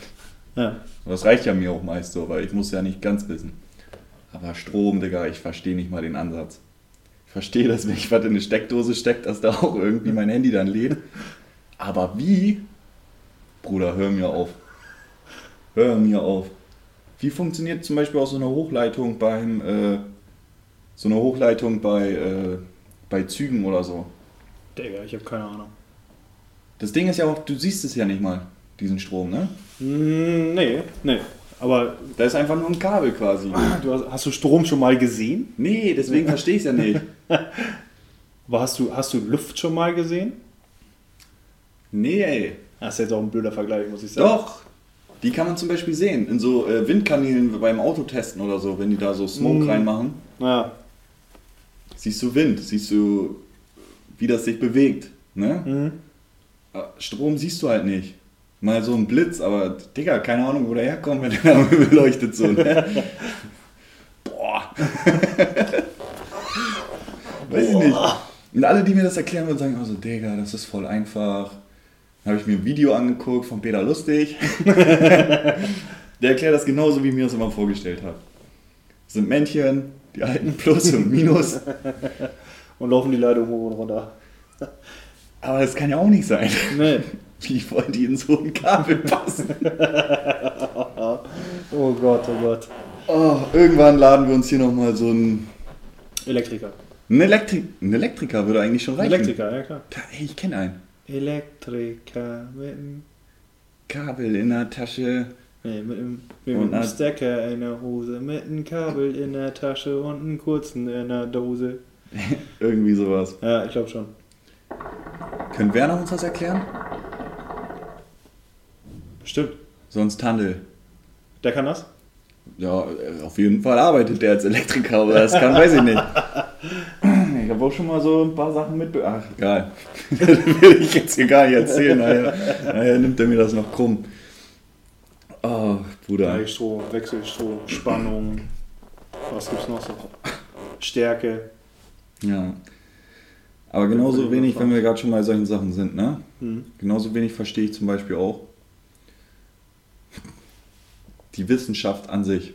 Ja. Und das reicht ja mir auch meist so, weil ich muss ja nicht ganz wissen. Aber Strom, Digga, ich verstehe nicht mal den Ansatz. Ich verstehe, dass wenn ich was in eine Steckdose steckt, dass da auch irgendwie mein Handy dann lädt. Aber wie? Bruder, hör mir auf. Hör mir auf. Wie funktioniert zum Beispiel auch so eine Hochleitung beim, äh, so eine Hochleitung bei, äh, bei Zügen oder so? Digga, ich habe keine Ahnung. Das Ding ist ja auch, du siehst es ja nicht mal, diesen Strom, ne? Mm, nee, nee. Aber Da ist einfach nur ein Kabel quasi. du hast, hast du Strom schon mal gesehen? Nee, deswegen verstehe ich es ja nicht. Aber hast du, hast du Luft schon mal gesehen? Nee, ey. Das ist jetzt auch ein blöder Vergleich, muss ich sagen. Doch. Die kann man zum Beispiel sehen. In so äh, Windkanälen beim Autotesten oder so, wenn die da so Smoke Mm. reinmachen. Ja. Siehst du Wind, siehst du, wie das sich bewegt. Ne? Mhm. Äh, Strom siehst du halt nicht. Mal so ein Blitz, aber Digga, keine Ahnung, wo der herkommt, wenn der am Himmel leuchtet so. Ne? Boah. Weiß ich nicht. Und alle, die mir das erklären würden, sagen immer so, Digga, das ist voll einfach. Dann habe ich mir ein Video angeguckt von Peter Lustig. Der erklärt das genauso, wie ich mir das immer vorgestellt habe. Das sind Männchen, die halten Plus und Minus. Und laufen die Leitung hoch und runter. Aber das kann ja auch nicht sein. Nee. Wie wollen die in so ein Kabel passen? Oh Gott, oh Gott. Oh, irgendwann laden wir uns hier nochmal so einen. Elektriker. Ein, Elektri ein Elektriker würde eigentlich schon reichen. Elektriker, ja klar. Da, ey, ich kenne einen. Elektriker mit dem, Kabel in der Tasche. nee, mit dem, mit Und dem ein- Stecker in der Hose, mit einem Kabel in der Tasche und einem kurzen in der Dose. Irgendwie sowas. Ja, ich glaube schon. Können Werner uns das erklären? Stimmt. Sonst Tandel. Der kann das? Ja, auf jeden Fall arbeitet der als Elektriker, aber das kann, weiß ich nicht. Ich habe auch schon mal so ein paar Sachen mitbe... Ach, egal. Das will ich jetzt hier gar nicht erzählen. Nachher, nachher nimmt er mir das noch krumm. Oh, Bruder. Gleichstrom, Wechselstrom, Spannung. Was gibt's noch so? Stärke. Ja. Aber genauso wenig, wenn wir gerade schon bei solchen Sachen sind, ne? Hm. Genauso wenig verstehe ich zum Beispiel auch die Wissenschaft an sich.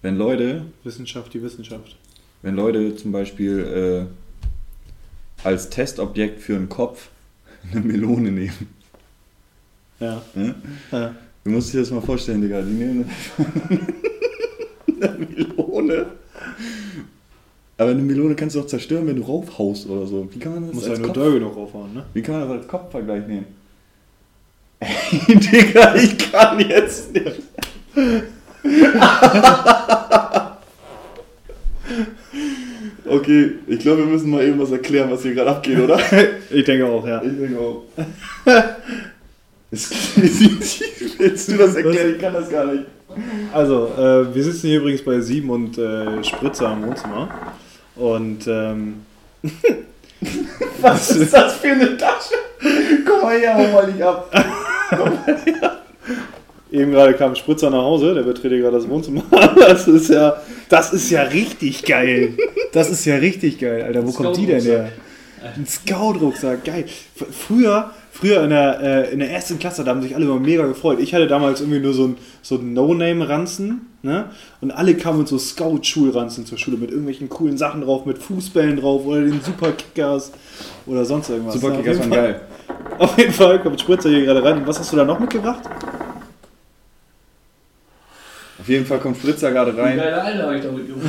Wenn Leute, Wissenschaft, die Wissenschaft. Wenn Leute zum Beispiel äh, als Testobjekt für einen Kopf eine Melone nehmen. Ja. Ne? ja. Du musst dir das mal vorstellen, Digga. Die nehmen eine Melone. Aber eine Melone kannst du auch zerstören, wenn du raufhaust oder so. Wie kann man das Muss als halt nur doll genug raufhauen, ne? Wie kann man das als Kopfvergleich nehmen? Ey, Digga, ich kann jetzt nicht. Okay, ich glaube, wir müssen mal eben was erklären, was hier gerade abgeht, oder? Ich denke auch, ja. Ich denke auch. Willst du das erklären? Ich kann das gar nicht. Also, äh, wir sitzen hier übrigens bei Sieben und äh, Spritzer im Wohnzimmer. Und ähm, Was ist das für eine Tasche? Komm mal her, hau mal nicht ab. Eben gerade kam Spritzer nach Hause, der betritt hier gerade das Wohnzimmer. Das ist ja, das ist ja richtig geil. Das ist ja richtig geil, Alter. Wo kommt die denn her? Ein Scout-Rucksack, geil. Früher, früher in der, äh, in der ersten Klasse, da haben sich alle immer mega gefreut. Ich hatte damals irgendwie nur so ein, so No-Name-Ranzen, ne? Und alle kamen mit so Scout-Schulranzen zur Schule mit irgendwelchen coolen Sachen drauf, mit Fußbällen drauf oder den Superkickers oder sonst irgendwas. Super? Auf Kickers jeden waren geil. Auf jeden Fall kommt Spritzer hier gerade rein. Und was hast du da noch mitgebracht? Auf jeden Fall kommt Spritzer gerade rein. Geile Alter habe ich damit gemacht.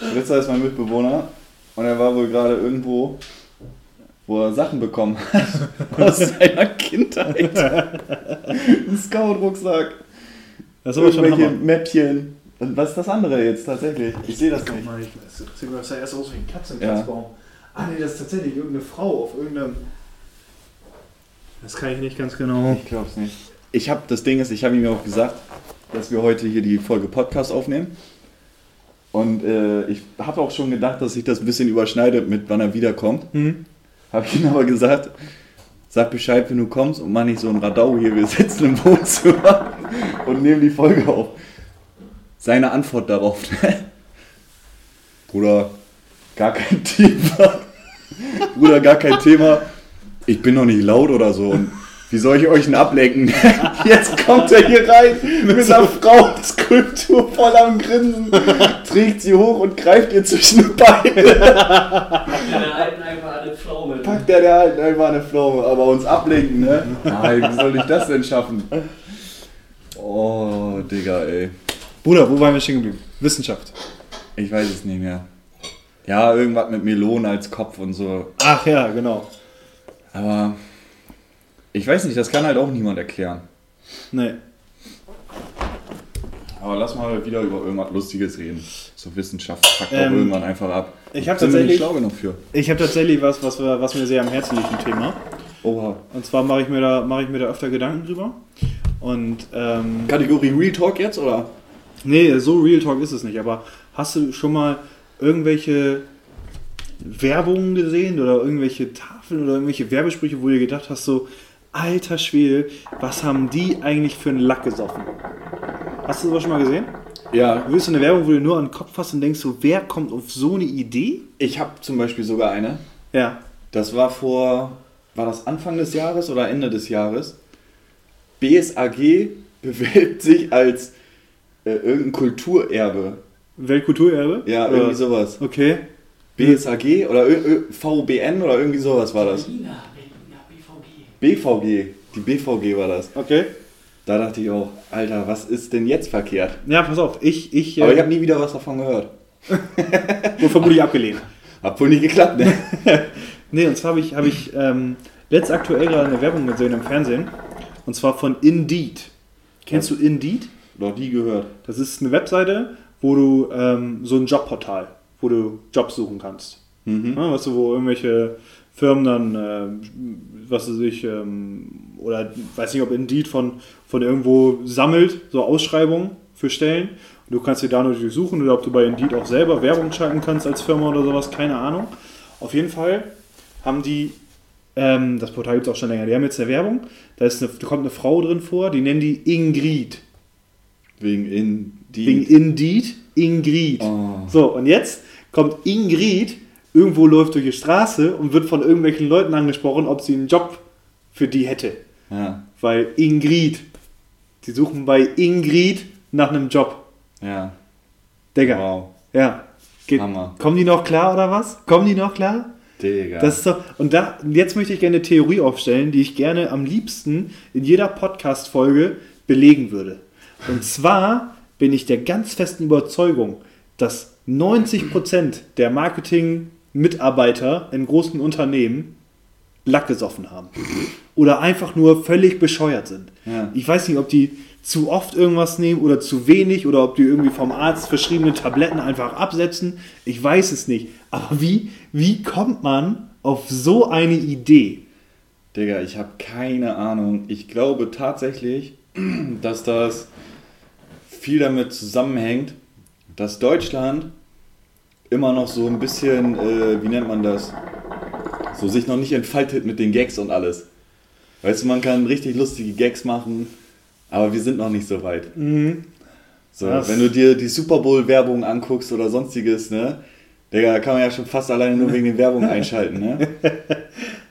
Spritzer ist mein Mitbewohner und er war wohl gerade irgendwo, wo er Sachen bekommen hat aus seiner Kindheit. Ein Scout-Rucksack, Das ist aber schon Hammer. Mäppchen. Und was ist das andere jetzt tatsächlich? Ich sehe das nicht. mal, ich weiß, das sieht mir das ja erst aus wie eine Katze im Ja. Ah nee, das ist tatsächlich irgendeine Frau auf irgendeinem... Das kann ich nicht ganz genau. Ich glaube es nicht. Ich habe, das Ding ist, ich habe ihm auch gesagt, dass wir heute hier die Folge Podcast aufnehmen. Und äh, ich habe auch schon gedacht, dass sich das ein bisschen überschneidet mit wann er wiederkommt. Hm? Habe ich ihm aber gesagt, sag Bescheid, wenn du kommst und mach nicht so ein Radau hier. Wir sitzen im Wohnzimmer und nehmen die Folge auf. Seine Antwort darauf, ne? Bruder, gar kein Thema. Bruder, gar kein Thema. Ich bin noch nicht laut oder so. Und wie soll ich euch denn ablenken? Jetzt kommt er hier rein mit einer Frauenskulptur voll am Grinsen, trägt sie hoch und greift ihr zwischen die Beine. Der alten einfach eine Pflaume. Packt der der halt einfach eine Pflaume, aber uns ablenken, ne? Nein, wie soll ich das denn schaffen? Oh, Digga, ey. Bruder, wo waren wir stehen geblieben? Wissenschaft. Ich weiß es nicht mehr. Ja, irgendwas mit Melone als Kopf und so. Ach ja, genau. Aber ich weiß nicht, das kann halt auch niemand erklären. Nee. Aber lass mal wieder über irgendwas Lustiges reden. So Wissenschaft packt auch Ähm, irgendwann einfach ab. ich hab Sind wir nicht tatsächlich- schlau genug für. Ich habe tatsächlich was, was, was mir sehr am Herzen liegt, ein Thema. Oha. Und zwar mache ich, mir da- mache ich mir da öfter Gedanken drüber. Und ähm, Kategorie Real Talk jetzt, oder? Nee, so Real Talk ist es nicht. Aber hast du schon mal irgendwelche Werbungen gesehen oder irgendwelche Tafeln oder irgendwelche Werbesprüche, wo du dir gedacht hast, so, alter Schwede, was haben die eigentlich für einen Lack gesoffen? Hast du sowas schon mal gesehen? Ja, Du willst so eine Werbung, wo du nur an den Kopf hast und denkst so, wer kommt auf so eine Idee? ich habe zum Beispiel sogar eine. Ja. Das war vor, war das Anfang des Jahres oder Ende des Jahres? BSAG bewirbt sich als äh, irgendein Kulturerbe. Weltkulturerbe? Ja, Oder- irgendwie sowas. Okay. BSAG oder VBN oder irgendwie sowas war das. Berliner BVG. Die BVG war das. Okay. Da dachte ich auch, Alter, was ist denn jetzt verkehrt? Ja, pass auf, ich, ich, Aber ich äh, habe nie wieder was davon gehört. wurde vermutlich abgelehnt. Hab wohl nicht geklappt, ne? Nee, und zwar habe ich, hab ich ähm, letzt aktuell gerade eine Werbung gesehen im Fernsehen. Und zwar von Indeed. Kennst du Indeed? Noch nie gehört. Das ist eine Webseite, wo du ähm, so ein Jobportal. wo du Jobs suchen kannst. Mhm. Ja, weißt du, wo irgendwelche Firmen dann, äh, was weiß ich, ähm, oder weiß nicht, ob Indeed von, von irgendwo sammelt, so Ausschreibungen für Stellen. Und du kannst dir da natürlich suchen oder ob du bei Indeed auch selber Werbung schalten kannst als Firma oder sowas, keine Ahnung. Auf jeden Fall haben die, ähm, das Portal gibt es auch schon länger, die haben jetzt eine Werbung, da, ist eine, da kommt eine Frau drin vor, die nennen die Ingrid. Wegen in die. Wegen Indeed, Ingrid. Oh. So, und jetzt kommt Ingrid, irgendwo läuft durch die Straße und wird von irgendwelchen Leuten angesprochen, ob sie einen Job für die hätte. Ja, Weil Ingrid, die suchen bei Ingrid nach einem Job. ja. Digga, Wow. ja. Geht, Hammer. kommen die noch klar oder was? Kommen die noch klar? Digga. Das ist doch, und da, jetzt möchte ich gerne eine Theorie aufstellen, die ich gerne am liebsten in jeder Podcast-Folge belegen würde. Und zwar bin ich der ganz festen Überzeugung, dass 90% der Marketing-Mitarbeiter in großen Unternehmen Lack gesoffen haben. Oder einfach nur völlig bescheuert sind. Ja. Ich weiß nicht, ob die zu oft irgendwas nehmen oder zu wenig oder ob die irgendwie vom Arzt verschriebene Tabletten einfach absetzen. Ich weiß es nicht. Aber wie, wie kommt man auf so eine Idee? Digga, ich habe keine Ahnung. Ich glaube tatsächlich, dass das viel damit zusammenhängt, dass Deutschland immer noch so ein bisschen, äh, wie nennt man das, so sich noch nicht entfaltet mit den Gags und alles. Weißt du, man kann richtig lustige Gags machen, aber wir sind noch nicht so weit. So, Das- wenn du dir die Super Bowl-Werbung anguckst oder sonstiges, ne, Digga, da kann man ja schon fast alleine nur wegen den Werbung einschalten, ne?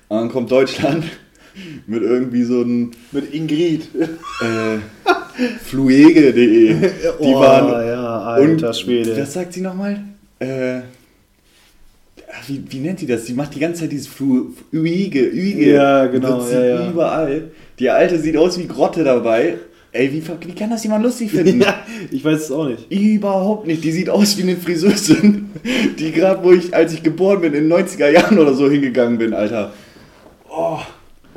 Und dann kommt Deutschland mit irgendwie so einem Mit Ingrid. äh, fluege.de. Die Oh, waren. ja, alter und Schwede. Was sagt sie nochmal? Äh, wie, wie nennt sie das? Sie macht die ganze Zeit dieses Flu Fluige, Üige. Ja, genau, ja, ja. Überall. Die alte sieht aus wie Grotte dabei. Ey, wie, wie kann das jemand lustig finden? Ja, ich weiß es auch nicht. Überhaupt nicht. Die sieht aus wie eine Friseurin, die gerade, wo ich, als ich geboren bin, in den 90er Jahren oder so hingegangen bin, Alter. Oh,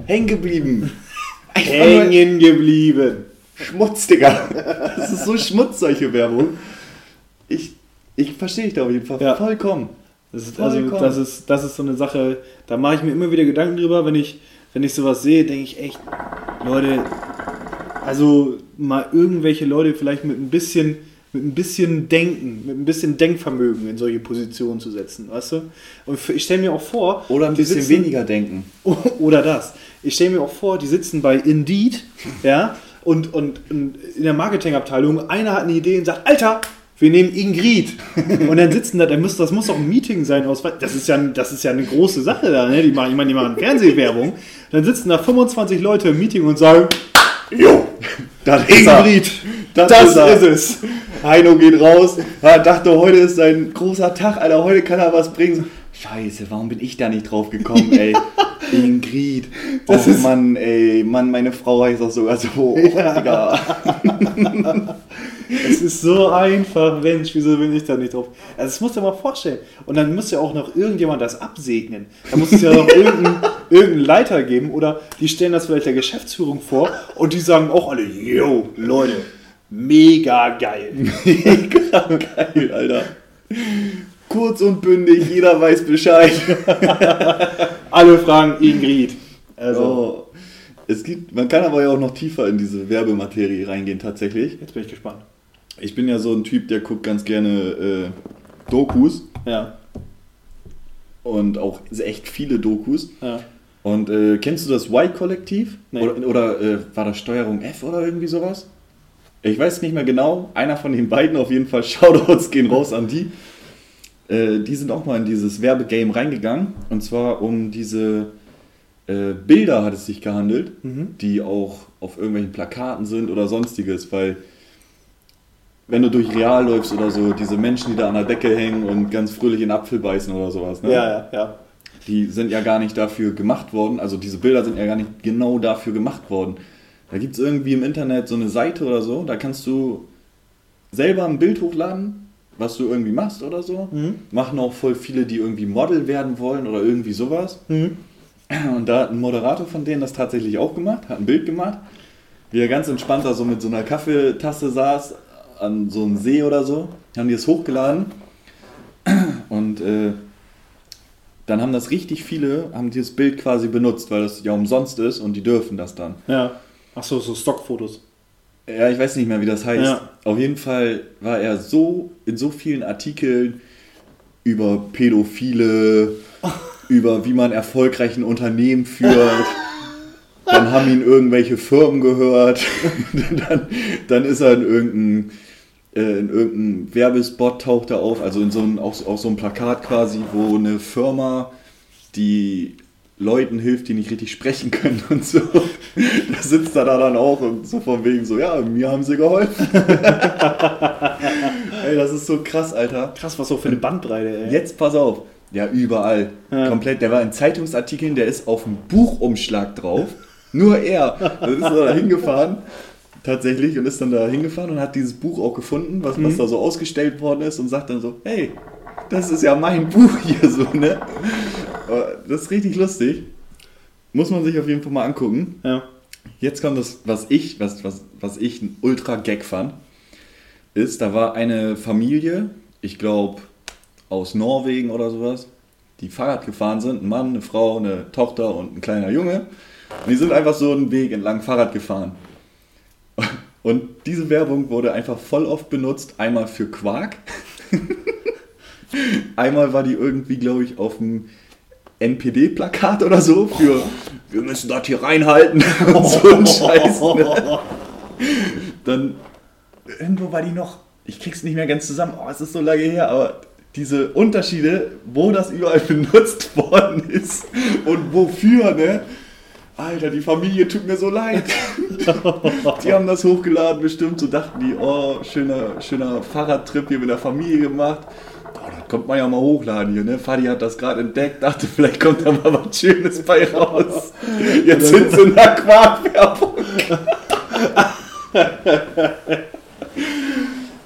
hängen geblieben. Hängen geblieben. Schmutz, Digga. Das ist so Schmutz, solche Werbung. Ich, verstehe dich da auf jeden Fall Ja. vollkommen. Das ist, also, Vollkommen. das, ist, das ist so eine Sache, da mache ich mir immer wieder Gedanken drüber, wenn ich, wenn ich sowas sehe, denke ich echt, Leute, also mal irgendwelche Leute vielleicht mit ein bisschen, mit ein bisschen Denken, mit ein bisschen Denkvermögen in solche Positionen zu setzen, weißt du? Und ich stelle mir auch vor, Oder ein bisschen sitzen- weniger denken. Oder das. Ich stelle mir auch vor, die sitzen bei Indeed, ja, und, und, und in der Marketingabteilung, einer hat eine Idee und sagt, Alter, wir nehmen Ingrid. Und dann sitzen da, dann muss, das muss doch ein Meeting sein aus, das ist ja, das ist ja eine große Sache da, ne? Die machen, ich meine, die machen Fernsehwerbung. Dann sitzen da 25 Leute im Meeting und sagen, Jo, das ist. Ingrid, Das, das, ist, ist es. Heino geht raus. Er dachte, heute ist sein großer Tag, Alter. Heute kann er was bringen. Scheiße, warum bin ich da nicht drauf gekommen, ey? Ingrid. Oh Das ist- Mann, ey. Mann, meine Frau heißt auch sogar so. Oh, Digga. Es ist so einfach, Mensch, wieso bin ich da nicht drauf? Also das musst du dir mal vorstellen. Und dann muss ja auch noch irgendjemand das absegnen. Da muss es ja noch irgendeinen irgendeinen Leiter geben oder die stellen das vielleicht der Geschäftsführung vor und die sagen auch alle, yo, Leute, mega geil. Mega geil, Alter. Kurz und bündig, jeder weiß Bescheid. Alle fragen Ingrid. Also, Oh. Es gibt, man kann aber ja auch noch tiefer in diese Werbematerie reingehen, tatsächlich. jetzt bin ich gespannt. Ich bin ja so ein Typ, der guckt ganz gerne äh, Dokus Ja, und auch echt viele Dokus. ja. Und äh, kennst du das Y-Kollektiv? Nee. Oder, oder äh, war das Steuerung F oder irgendwie sowas? Ich weiß nicht mehr genau. Einer von den beiden auf jeden Fall. Shoutouts gehen raus an die. Äh, die sind auch mal in dieses Werbegame reingegangen. Und zwar um diese äh, Bilder hat es sich gehandelt, Mhm. die auch auf irgendwelchen Plakaten sind oder sonstiges. Weil wenn du durch Real läufst oder so, diese Menschen, die da an der Decke hängen und ganz fröhlich in Apfel beißen oder sowas. Ne? Ja, ja, ja. die sind ja gar nicht dafür gemacht worden, also diese Bilder sind ja gar nicht genau dafür gemacht worden. Da gibt es irgendwie im Internet so eine Seite oder so, da kannst du selber ein Bild hochladen, was du irgendwie machst oder so. Mhm. Machen auch voll viele, die irgendwie Model werden wollen oder irgendwie sowas. Mhm. Und da hat ein Moderator von denen das tatsächlich auch gemacht, hat ein Bild gemacht, wie er ganz entspannt da so mit so einer Kaffeetasse saß, an so einem See oder so, haben die es hochgeladen. Und äh, dann haben das richtig viele, haben dieses Bild quasi benutzt, weil das ja umsonst ist und die dürfen das dann. Ja. Achso, so Stockfotos. Ja, ich weiß nicht mehr, wie das heißt. Ja. Auf jeden Fall war er so in so vielen Artikeln über Pädophile, über wie man erfolgreich ein Unternehmen führt. Dann haben ihn irgendwelche Firmen gehört. dann, dann ist er in irgendeinem in irgendeinem Werbespot taucht er auf, also in so ein, auf, auf so einem Plakat quasi, wo eine Firma, die Leuten hilft, die nicht richtig sprechen können und so. Da sitzt er da dann auch und so von wegen so, ja, mir haben sie geholfen. ey, das ist so krass, Alter. Krass, was so für eine Bandbreite, ey. Jetzt pass auf. Ja, überall. Ja. Komplett. Der war in Zeitungsartikeln, der ist auf dem Buchumschlag drauf. Nur er. Dann ist er da hingefahren. Tatsächlich. Und ist dann da hingefahren und hat dieses Buch auch gefunden, was, was da so ausgestellt worden ist und sagt dann so, hey, das ist ja mein Buch hier so, ne? Aber Das ist richtig lustig. Muss man sich auf jeden Fall mal angucken. Ja. Jetzt kommt das, was ich, was, was, was ich ein Ultra-Gag fand, ist, da war eine Familie, ich glaube aus Norwegen oder sowas, die Fahrrad gefahren sind, ein Mann, eine Frau, eine Tochter und ein kleiner Junge. Und die sind einfach so einen Weg entlang Fahrrad gefahren. Und diese Werbung wurde einfach voll oft benutzt, einmal für Quark. einmal war die irgendwie, glaube ich, auf dem NPD-Plakat oder so für wir müssen das hier reinhalten und so ein Scheiß. Ne? Dann irgendwo war die noch, ich krieg's nicht mehr ganz zusammen, oh, es ist so lange her, aber diese Unterschiede, wo das überall benutzt worden ist und wofür, ne? Alter, die Familie tut mir so leid. Die haben das hochgeladen, bestimmt, so dachten die, oh, schöner, schöner Fahrradtrip hier mit der Familie gemacht. Oh, das kommt man ja mal hochladen hier, ne? Fadi hat das gerade entdeckt, dachte, vielleicht kommt da mal was Schönes bei raus. Jetzt sind sie in der Quarkwerbung.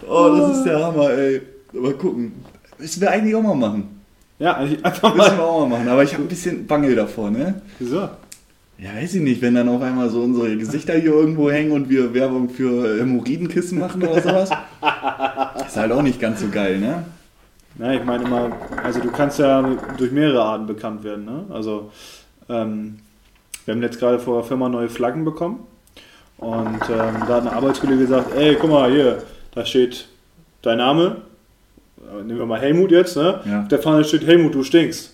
Oh, das ist der Hammer, ey. Mal gucken. Müssen wir eigentlich auch mal machen. Ja, einfach Müssen wir mal. auch mal machen, aber ich habe ein bisschen Bangel davor, ne? Wieso? Ja, weiß ich nicht, wenn dann auf einmal so unsere Gesichter hier irgendwo hängen und wir Werbung für Hämorrhoidenkissen machen oder sowas. ist halt auch nicht ganz so geil, ne? Ja, ich meine immer, also du kannst ja durch mehrere Arten bekannt werden. Ne? Also ähm, wir haben jetzt gerade vor der Firma neue Flaggen bekommen und ähm, da hat ein Arbeitskollege gesagt, ey, guck mal hier, da steht dein Name, äh, nehmen wir mal Helmut jetzt, ne? Ja. Auf der Fahne steht Helmut, du stinkst.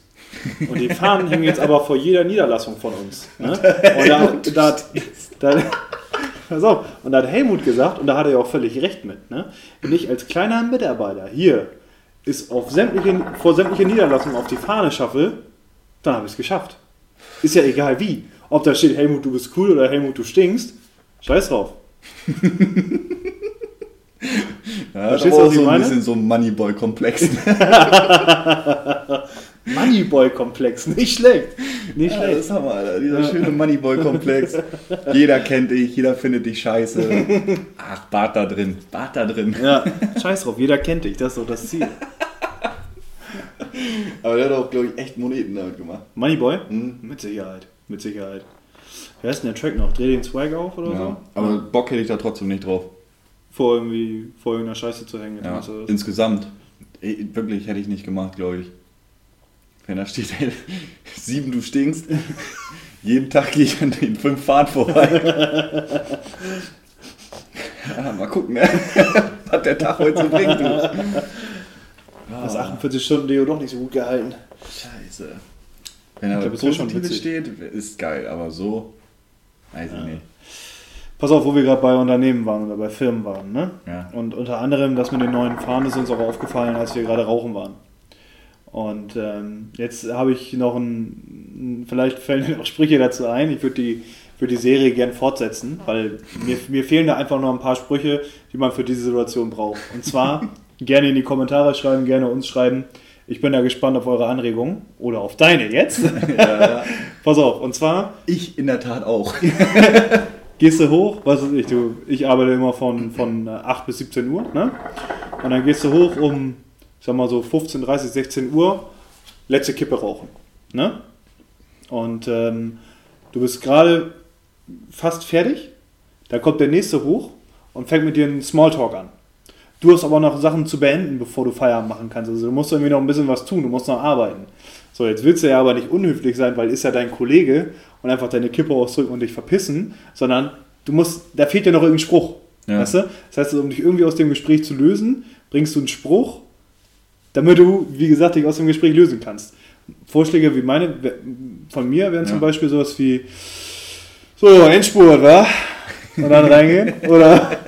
Und die Fahnen hängen jetzt aber vor jeder Niederlassung von uns. Ne? Und da, da, da, pass auf, und da hat Helmut gesagt, und da hat er ja auch völlig recht mit, ne? wenn ich als kleiner Mitarbeiter hier ist auf sämtliche, vor sämtliche Niederlassungen auf die Fahne schaffe, dann habe ich es geschafft. Ist ja egal wie. Ob da steht Helmut, du bist cool oder Helmut, du stinkst, scheiß drauf. Ja, aber du, auch so ein meine? bisschen so ein Moneyboy-Komplex. Moneyboy-Komplex, nicht schlecht. Nicht Ja, schlecht. das haben wir, Alter. Dieser schöne Moneyboy-Komplex. Jeder kennt dich, jeder findet dich scheiße. Ach, Bart da drin, Bart da drin. Ja, scheiß drauf, jeder kennt dich, das ist doch das Ziel. Aber der hat auch, glaube ich, echt Moneten damit gemacht. Moneyboy? Mhm. Mit Sicherheit, mit Sicherheit. Wer ist denn der Track noch? Dreh den Swag auf oder Ja, so? aber Bock hätte ich da trotzdem nicht drauf. Vor irgendwie, vor irgendeiner Scheiße zu hängen. Ja, insgesamt. Wirklich hätte ich nicht gemacht, glaube ich. Wenn da steht, ey, sieben, du stinkst. Jeden Tag gehe ich an den fünf Fahren vorbei. ja, mal gucken, ne? was der Tag heute so bringt. Du. Das 48 Stunden Deo doch nicht so gut gehalten. Scheiße. Wenn da Positives steht, ist geil, aber so, weiß ich nicht. Pass auf, wo wir gerade bei Unternehmen waren oder bei Firmen waren, ne? Ja. Und unter anderem das mit den neuen Fahnen ist uns auch aufgefallen, als wir gerade rauchen waren. Und ähm, jetzt habe ich noch ein, vielleicht fallen mir noch Sprüche dazu ein. Ich würde die, würde die Serie gern fortsetzen, weil mir, mir fehlen da einfach noch ein paar Sprüche, die man für diese Situation braucht. Und zwar gerne in die Kommentare schreiben, gerne uns schreiben. Ich bin da gespannt auf eure Anregungen oder auf deine jetzt. Ja, ja. Pass auf, und zwar Ich in der Tat auch. gehst du hoch, was weiß ich, du, ich arbeite immer von, von äh, 8 bis 17 Uhr, ne? Und dann gehst du hoch um, ich sag mal so 15, 30, 16 Uhr, letzte Kippe rauchen, ne? Und ähm, du bist gerade fast fertig, dann kommt der nächste hoch und fängt mit dir einen Smalltalk an. Du hast aber noch Sachen zu beenden, bevor du Feierabend machen kannst. Also du musst irgendwie noch ein bisschen was tun, du musst noch arbeiten. So, jetzt willst du ja aber nicht unhöflich sein, weil ist ja dein Kollege und einfach deine Kippe ausdrücken und dich verpissen, sondern du musst, da fehlt dir noch irgendein Spruch. Ja. Weißt du? Das heißt, um dich irgendwie aus dem Gespräch zu lösen, bringst du einen Spruch, damit du, wie gesagt, dich aus dem Gespräch lösen kannst. Vorschläge wie meine von mir wären Ja. zum Beispiel sowas wie so, Endspurt, wa? Und dann reingehen. Oder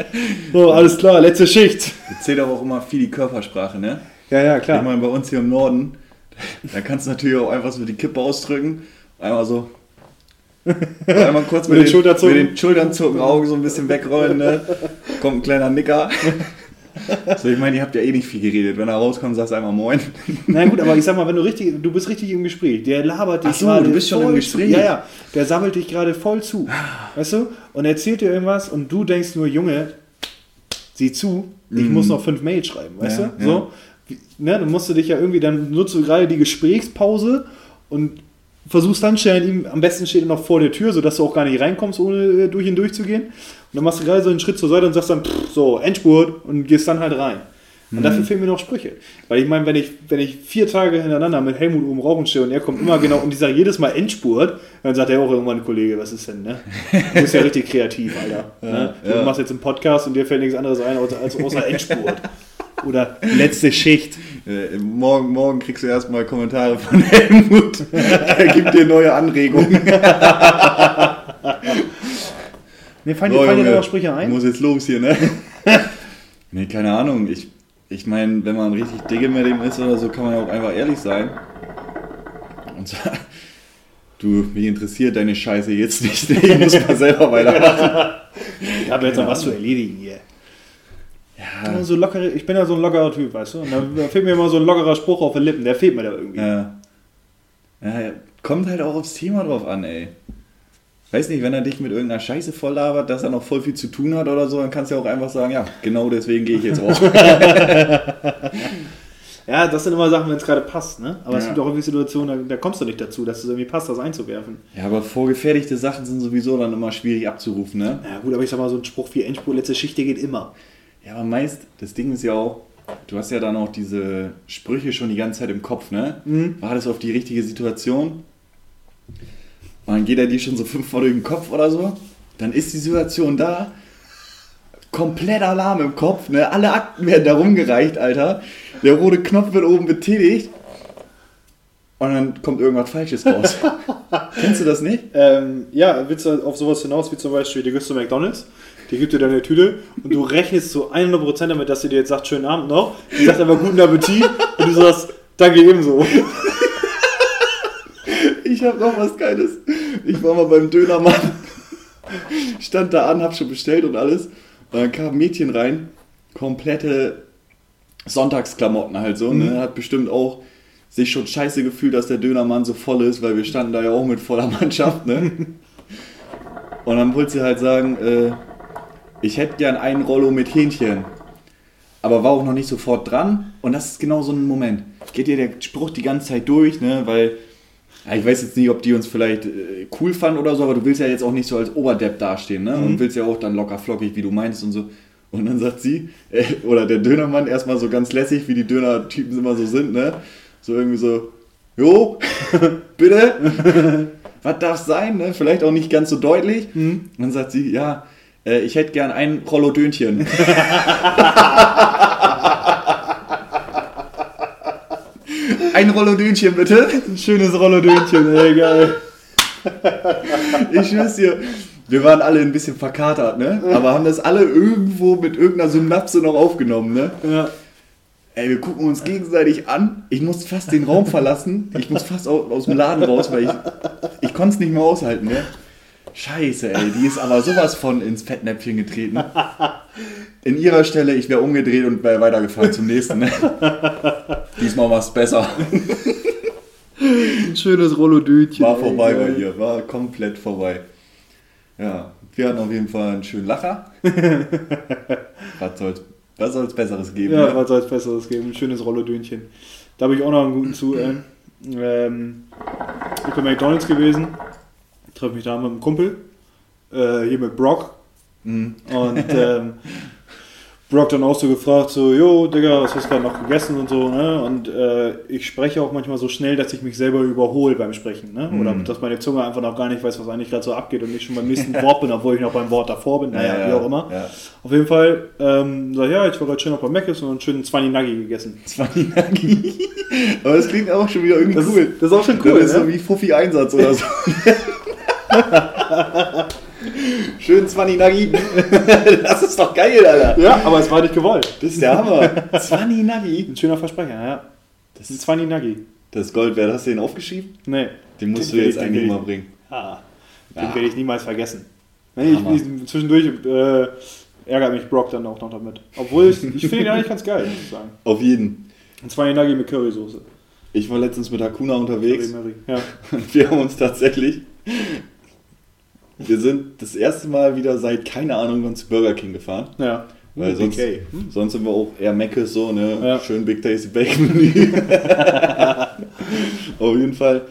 so, alles klar, letzte Schicht. Zählt aber auch immer viel die Körpersprache, ne? Ja, ja, Ich klar. meine, bei uns hier im Norden, da kannst du natürlich auch einfach so die Kippe ausdrücken. Einmal so. Einmal kurz mit, Mit den den, mit den Schultern zucken, Augen so ein bisschen wegrollen, ne? Kommt ein kleiner Nicker. So, ich meine, ihr habt ja eh nicht viel geredet. Wenn er rauskommt, sagst du einmal Moin. Na gut, aber ich sag mal, wenn du richtig, du bist richtig im Gespräch, der labert dich Ach so, gerade du bist schon im Gespräch. Zu. Ja, ja, der sammelt dich gerade voll zu. Weißt du? Und erzählt dir irgendwas und du denkst nur, Junge, sieh zu, ich muss noch fünf Mails schreiben, weißt. Ja, du? ja. So, ne, dann musst du dich ja irgendwie, dann nutzt du gerade die Gesprächspause und versuchst dann schnell ihm, am besten steht er noch vor der Tür, sodass du auch gar nicht reinkommst, ohne äh, durch ihn durchzugehen. Und dann machst du gerade so einen Schritt zur Seite und sagst dann, pff, so, Endspurt und gehst dann halt rein. Und Mhm. dafür fehlen mir noch Sprüche. Weil ich meine, wenn ich, wenn ich vier Tage hintereinander mit Helmut oben rauchen stehe und er kommt immer genau und ich sage jedes Mal Endspurt, dann sagt er auch irgendwann, Kollege, was ist denn, ne? Du bist ja richtig kreativ, Alter. ne? Du ja. machst jetzt einen Podcast und dir fällt nichts anderes ein als, als außer Endspurt. Oder letzte Schicht. Äh, morgen, morgen kriegst du erstmal Kommentare von Helmut. er gibt dir neue Anregungen. Mir fallen, So, dir fallen dir Junge, noch Sprüche ein? Muss jetzt los hier, ne? nee, keine Ahnung. Ich, ich meine, wenn man richtig dicke mit ihm ist oder so, kann man ja auch einfach ehrlich sein. Und sagen, du, mich interessiert deine Scheiße jetzt nicht. Ich muss mal selber weitermachen. Ich habe jetzt noch was zu erledigen hier. Ja, So lockere, ich bin ja so ein lockerer Typ, weißt du? Und da fehlt mir immer so ein lockerer Spruch auf den Lippen, der fehlt mir da irgendwie. ja. ja, kommt halt auch aufs Thema drauf an, ey. Weiß nicht, wenn er dich mit irgendeiner Scheiße voll labert, dass er noch voll viel zu tun hat oder so, dann kannst du ja auch einfach sagen, ja, genau deswegen gehe ich jetzt raus. Ja, das sind immer Sachen, wenn es gerade passt, ne? Aber es Ja. gibt auch irgendwie Situationen, da, da kommst du nicht dazu, dass es irgendwie passt, das einzuwerfen. Ja, aber vorgefertigte Sachen sind sowieso dann immer schwierig abzurufen, ne? Ja gut, aber ich sag mal, so ein Spruch wie Endspurt, letzte Schicht, der geht immer. Ja, aber meist, das Ding ist ja auch, du hast ja dann auch diese Sprüche schon die ganze Zeit im Kopf, ne? War das auf die richtige Situation? Und dann geht er dir schon so fünfmal durch den Kopf oder so. Dann ist die Situation da. Komplett Alarm im Kopf, ne? Alle Akten werden da rumgereicht, Alter. Der rote Knopf wird oben betätigt. Und dann kommt irgendwas Falsches raus. Kennst du das nicht? Ähm, ja, willst du auf sowas hinaus, wie zum Beispiel, du gehst zu McDonalds, die gibt dir deine Tüte und du rechnest zu 100% damit, dass sie dir jetzt sagt, schönen Abend noch, die sagt aber guten Appetit und du sagst, danke ebenso. Ich habe noch was Geiles. Ich war mal beim Dönermann. Stand da an, hab schon bestellt und alles. Und dann kam ein Mädchen rein. Komplette Sonntagsklamotten halt so. Ne? Hat bestimmt auch sich schon scheiße gefühlt, dass der Dönermann so voll ist, weil wir standen da ja auch mit voller Mannschaft. Ne? Und dann wollte sie halt sagen, äh, ich hätte gern einen Rollo mit Hähnchen. Aber war auch noch nicht sofort dran. Und das ist genau so ein Moment. Geht dir der Spruch die ganze Zeit durch, ne? Weil ja, ich weiß jetzt nicht, ob die uns vielleicht äh, cool fanden oder so, aber du willst ja jetzt auch nicht so als Oberdepp dastehen, ne? Und willst ja auch dann locker flockig, wie du meinst und so. Und dann sagt sie, äh, oder der Dönermann erstmal so ganz lässig, wie die Döner-Typen immer so sind, ne? So irgendwie so, jo, bitte, was darf sein, ne? Vielleicht auch nicht ganz so deutlich. Und dann sagt sie, ja, äh, ich hätte gern ein Rollo Dönchen. ein Rollo Dönchen, bitte. Ein schönes Rollodönchen, ey, geil. Ich schwör's dir, wir waren alle ein bisschen verkatert, ne? Aber haben das alle irgendwo mit irgendeiner Synapse noch aufgenommen, ne? Ja. Ey, wir gucken uns gegenseitig an. Ich muss fast den Raum verlassen. Ich muss fast aus, aus dem Laden raus, weil ich, ich konnte es nicht mehr aushalten, ne? Scheiße, ey, die ist aber sowas von ins Fettnäpfchen getreten. In ihrer Stelle, ich wäre umgedreht und wäre weitergefahren zum nächsten, ne? Diesmal war es besser. Ein schönes Rollodönchen. War ey, vorbei bei geil. ihr, war komplett vorbei. Ja, wir hatten auf jeden Fall einen schönen Lacher. was soll's, was soll's Besseres geben? Ja, ne? was soll es Besseres geben? Ein schönes Rollodönchen. Da habe ich auch noch einen guten zu. Ähm, ähm, ich bin bei McDonalds gewesen, treffe mich da mit einem Kumpel, äh, hier mit Brock. Mhm. Und ähm, Brock dann auch so gefragt, so, jo, Digga, was hast du gerade noch gegessen und so, ne? Und äh, ich spreche auch manchmal so schnell, dass ich mich selber überhole beim Sprechen, ne? Oder Mhm. dass meine Zunge einfach noch gar nicht weiß, was eigentlich gerade so abgeht und ich schon beim nächsten Wort bin, obwohl ich noch beim Wort davor bin, naja, wie auch immer. Ja. Auf jeden Fall, ähm, sag ich, ja, ich war gerade schön noch bei Mc's und einen schönen Zwanni Nuggy gegessen. Zwanni Aber das klingt auch schon wieder irgendwie Das, cool. ist, das ist auch schon cool, das ist so ne? wie Fuffi Einsatz oder so. Schön Zwanni Nagi. Das ist doch geil, Alter. Ja, aber es war nicht gewollt. Das ist der Hammer. Zwanni Nagi. Ein schöner Versprecher, ja. Das ist ein Zwanni Nuggy. Das ist Gold wert. Hast du den aufgeschrieben? Nee. Den musst Den du jetzt ich- eigentlich mal bringen. Ah, den Ja. werde ich niemals vergessen. Nee, ich, ich, zwischendurch äh, ärgert mich Brock dann auch noch damit. Obwohl ich, ich finde ihn eigentlich ganz geil, muss ich sagen. Auf jeden. Und zwar den Nuggy mit Currysoße. Ich war letztens mit Hakuna unterwegs. Ja. Und wir haben uns tatsächlich. Wir sind das erste Mal wieder seit keine Ahnung wann zu Burger King gefahren. ja. Weil sonst, BK. sonst sind wir auch eher Meckes so, ne? Ja. Schön Big Tasty Bacon auf jeden Fall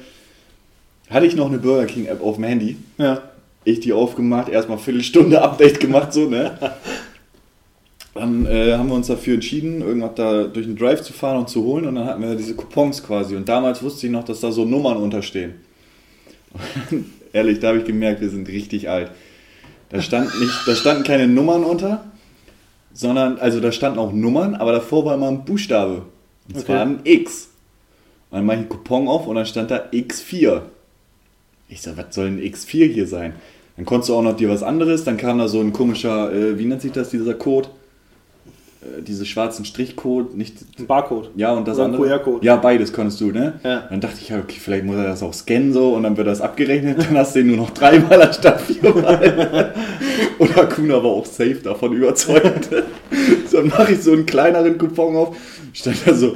hatte ich noch eine Burger King App auf dem Handy. Ja. Ich die aufgemacht, erstmal Viertelstunde Update gemacht, so, ne? Dann äh, haben wir uns dafür entschieden, irgendwas da durch den Drive zu fahren und zu holen und dann hatten wir diese Coupons quasi. Und damals wusste ich noch, dass da so Nummern unterstehen. Ehrlich, da habe ich gemerkt, wir sind richtig alt. Da, stand nicht, da standen keine Nummern unter, sondern, also da standen auch Nummern, aber davor war immer ein Buchstabe. Und Okay. zwar ein X. Und dann mache ich einen Coupon auf und dann stand da X4. Ich sag, was soll ein X4 hier sein? Dann konntest du auch noch dir was anderes, dann kam da so ein komischer, äh, wie nennt sich das, dieser Code? Äh, diese schwarzen Strichcode, nicht. Ein Barcode. Ja, und das Oder ein andere. QR-Code. Ja, beides konntest du, ne? Ja. Dann dachte ich, ja, okay, vielleicht muss er das auch scannen so und dann wird das abgerechnet, dann hast du den nur noch dreimal anstatt viermal. Oder Kuna war auch safe davon überzeugt. so, dann mache ich so einen kleineren Coupon auf, stand da so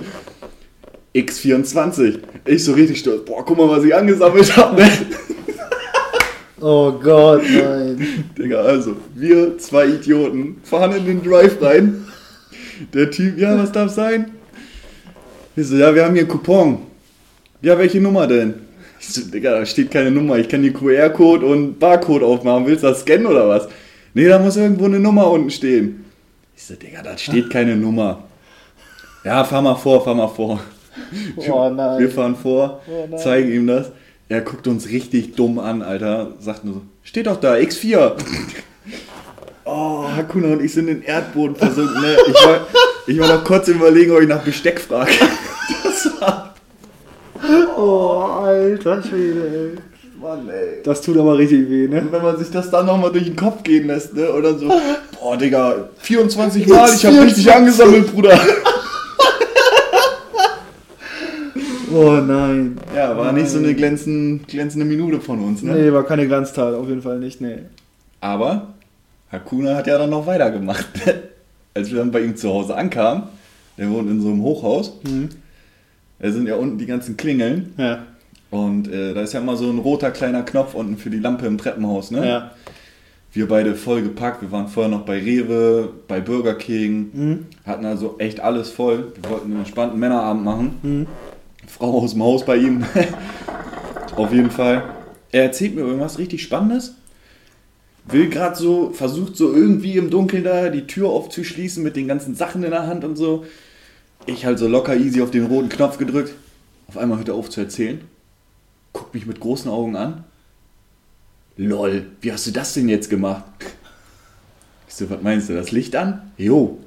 X24. Ich so richtig stolz, boah, guck mal, was ich angesammelt habe, ne? Oh Gott, nein. Digga, also, wir zwei Idioten fahren in den Drive rein. Der Typ, ja, was darf sein? Ich so, ja, wir haben hier einen Coupon. Ja, welche Nummer denn? Ich so, Digga, da steht keine Nummer. Ich kann hier QR-Code und Barcode aufmachen. Willst du das scannen oder was? Nee, da muss irgendwo eine Nummer unten stehen. Ich so, Digga, da steht keine Nummer. Ja, fahr mal vor, fahr mal vor. Oh nein. Wir fahren vor, Oh zeigen ihm das. Er guckt uns richtig dumm an, Alter. Sagt nur so, steht doch da, X4. Oh, Hakuna und ich sind in den Erdboden versunken. Ne? Ich, war, ich war noch kurz überlegen, ob ich nach Besteck frage. Das war... Oh, alter Schwede, ey. Mann, ey. Das tut aber richtig weh, ne? Und wenn man sich das dann nochmal durch den Kopf gehen lässt, ne? Oder so, boah, Digga, 24 Mal, ich hab richtig angesammelt, Bruder. Oh nein. Ja, war nicht so eine glänzend, glänzende Minute von uns, ne? Nee, war keine Glanztat, auf jeden Fall nicht, nee. Aber Hakuna hat ja dann noch weitergemacht. Als wir dann bei ihm zu Hause ankamen, der wohnt in so einem Hochhaus, Mhm. da sind ja unten die ganzen Klingeln Ja. und äh, da ist ja immer so ein roter kleiner Knopf unten für die Lampe im Treppenhaus. Ne? Ja. Wir beide voll gepackt, wir waren vorher noch bei Rewe, bei Burger King, Mhm. hatten also echt alles voll. Wir wollten einen entspannten Männerabend machen. Mhm. Frau aus dem Haus bei ihm. Auf jeden Fall. Er erzählt mir irgendwas richtig Spannendes. Will gerade so, versucht so irgendwie im Dunkeln da die Tür aufzuschließen mit den ganzen Sachen in der Hand und so. Ich halt so locker easy auf den roten Knopf gedrückt. Auf einmal hört er auf zu erzählen. Guckt mich mit großen Augen an. Lol, wie hast du das denn jetzt gemacht? Ich so, was meinst du, das Licht an? Jo.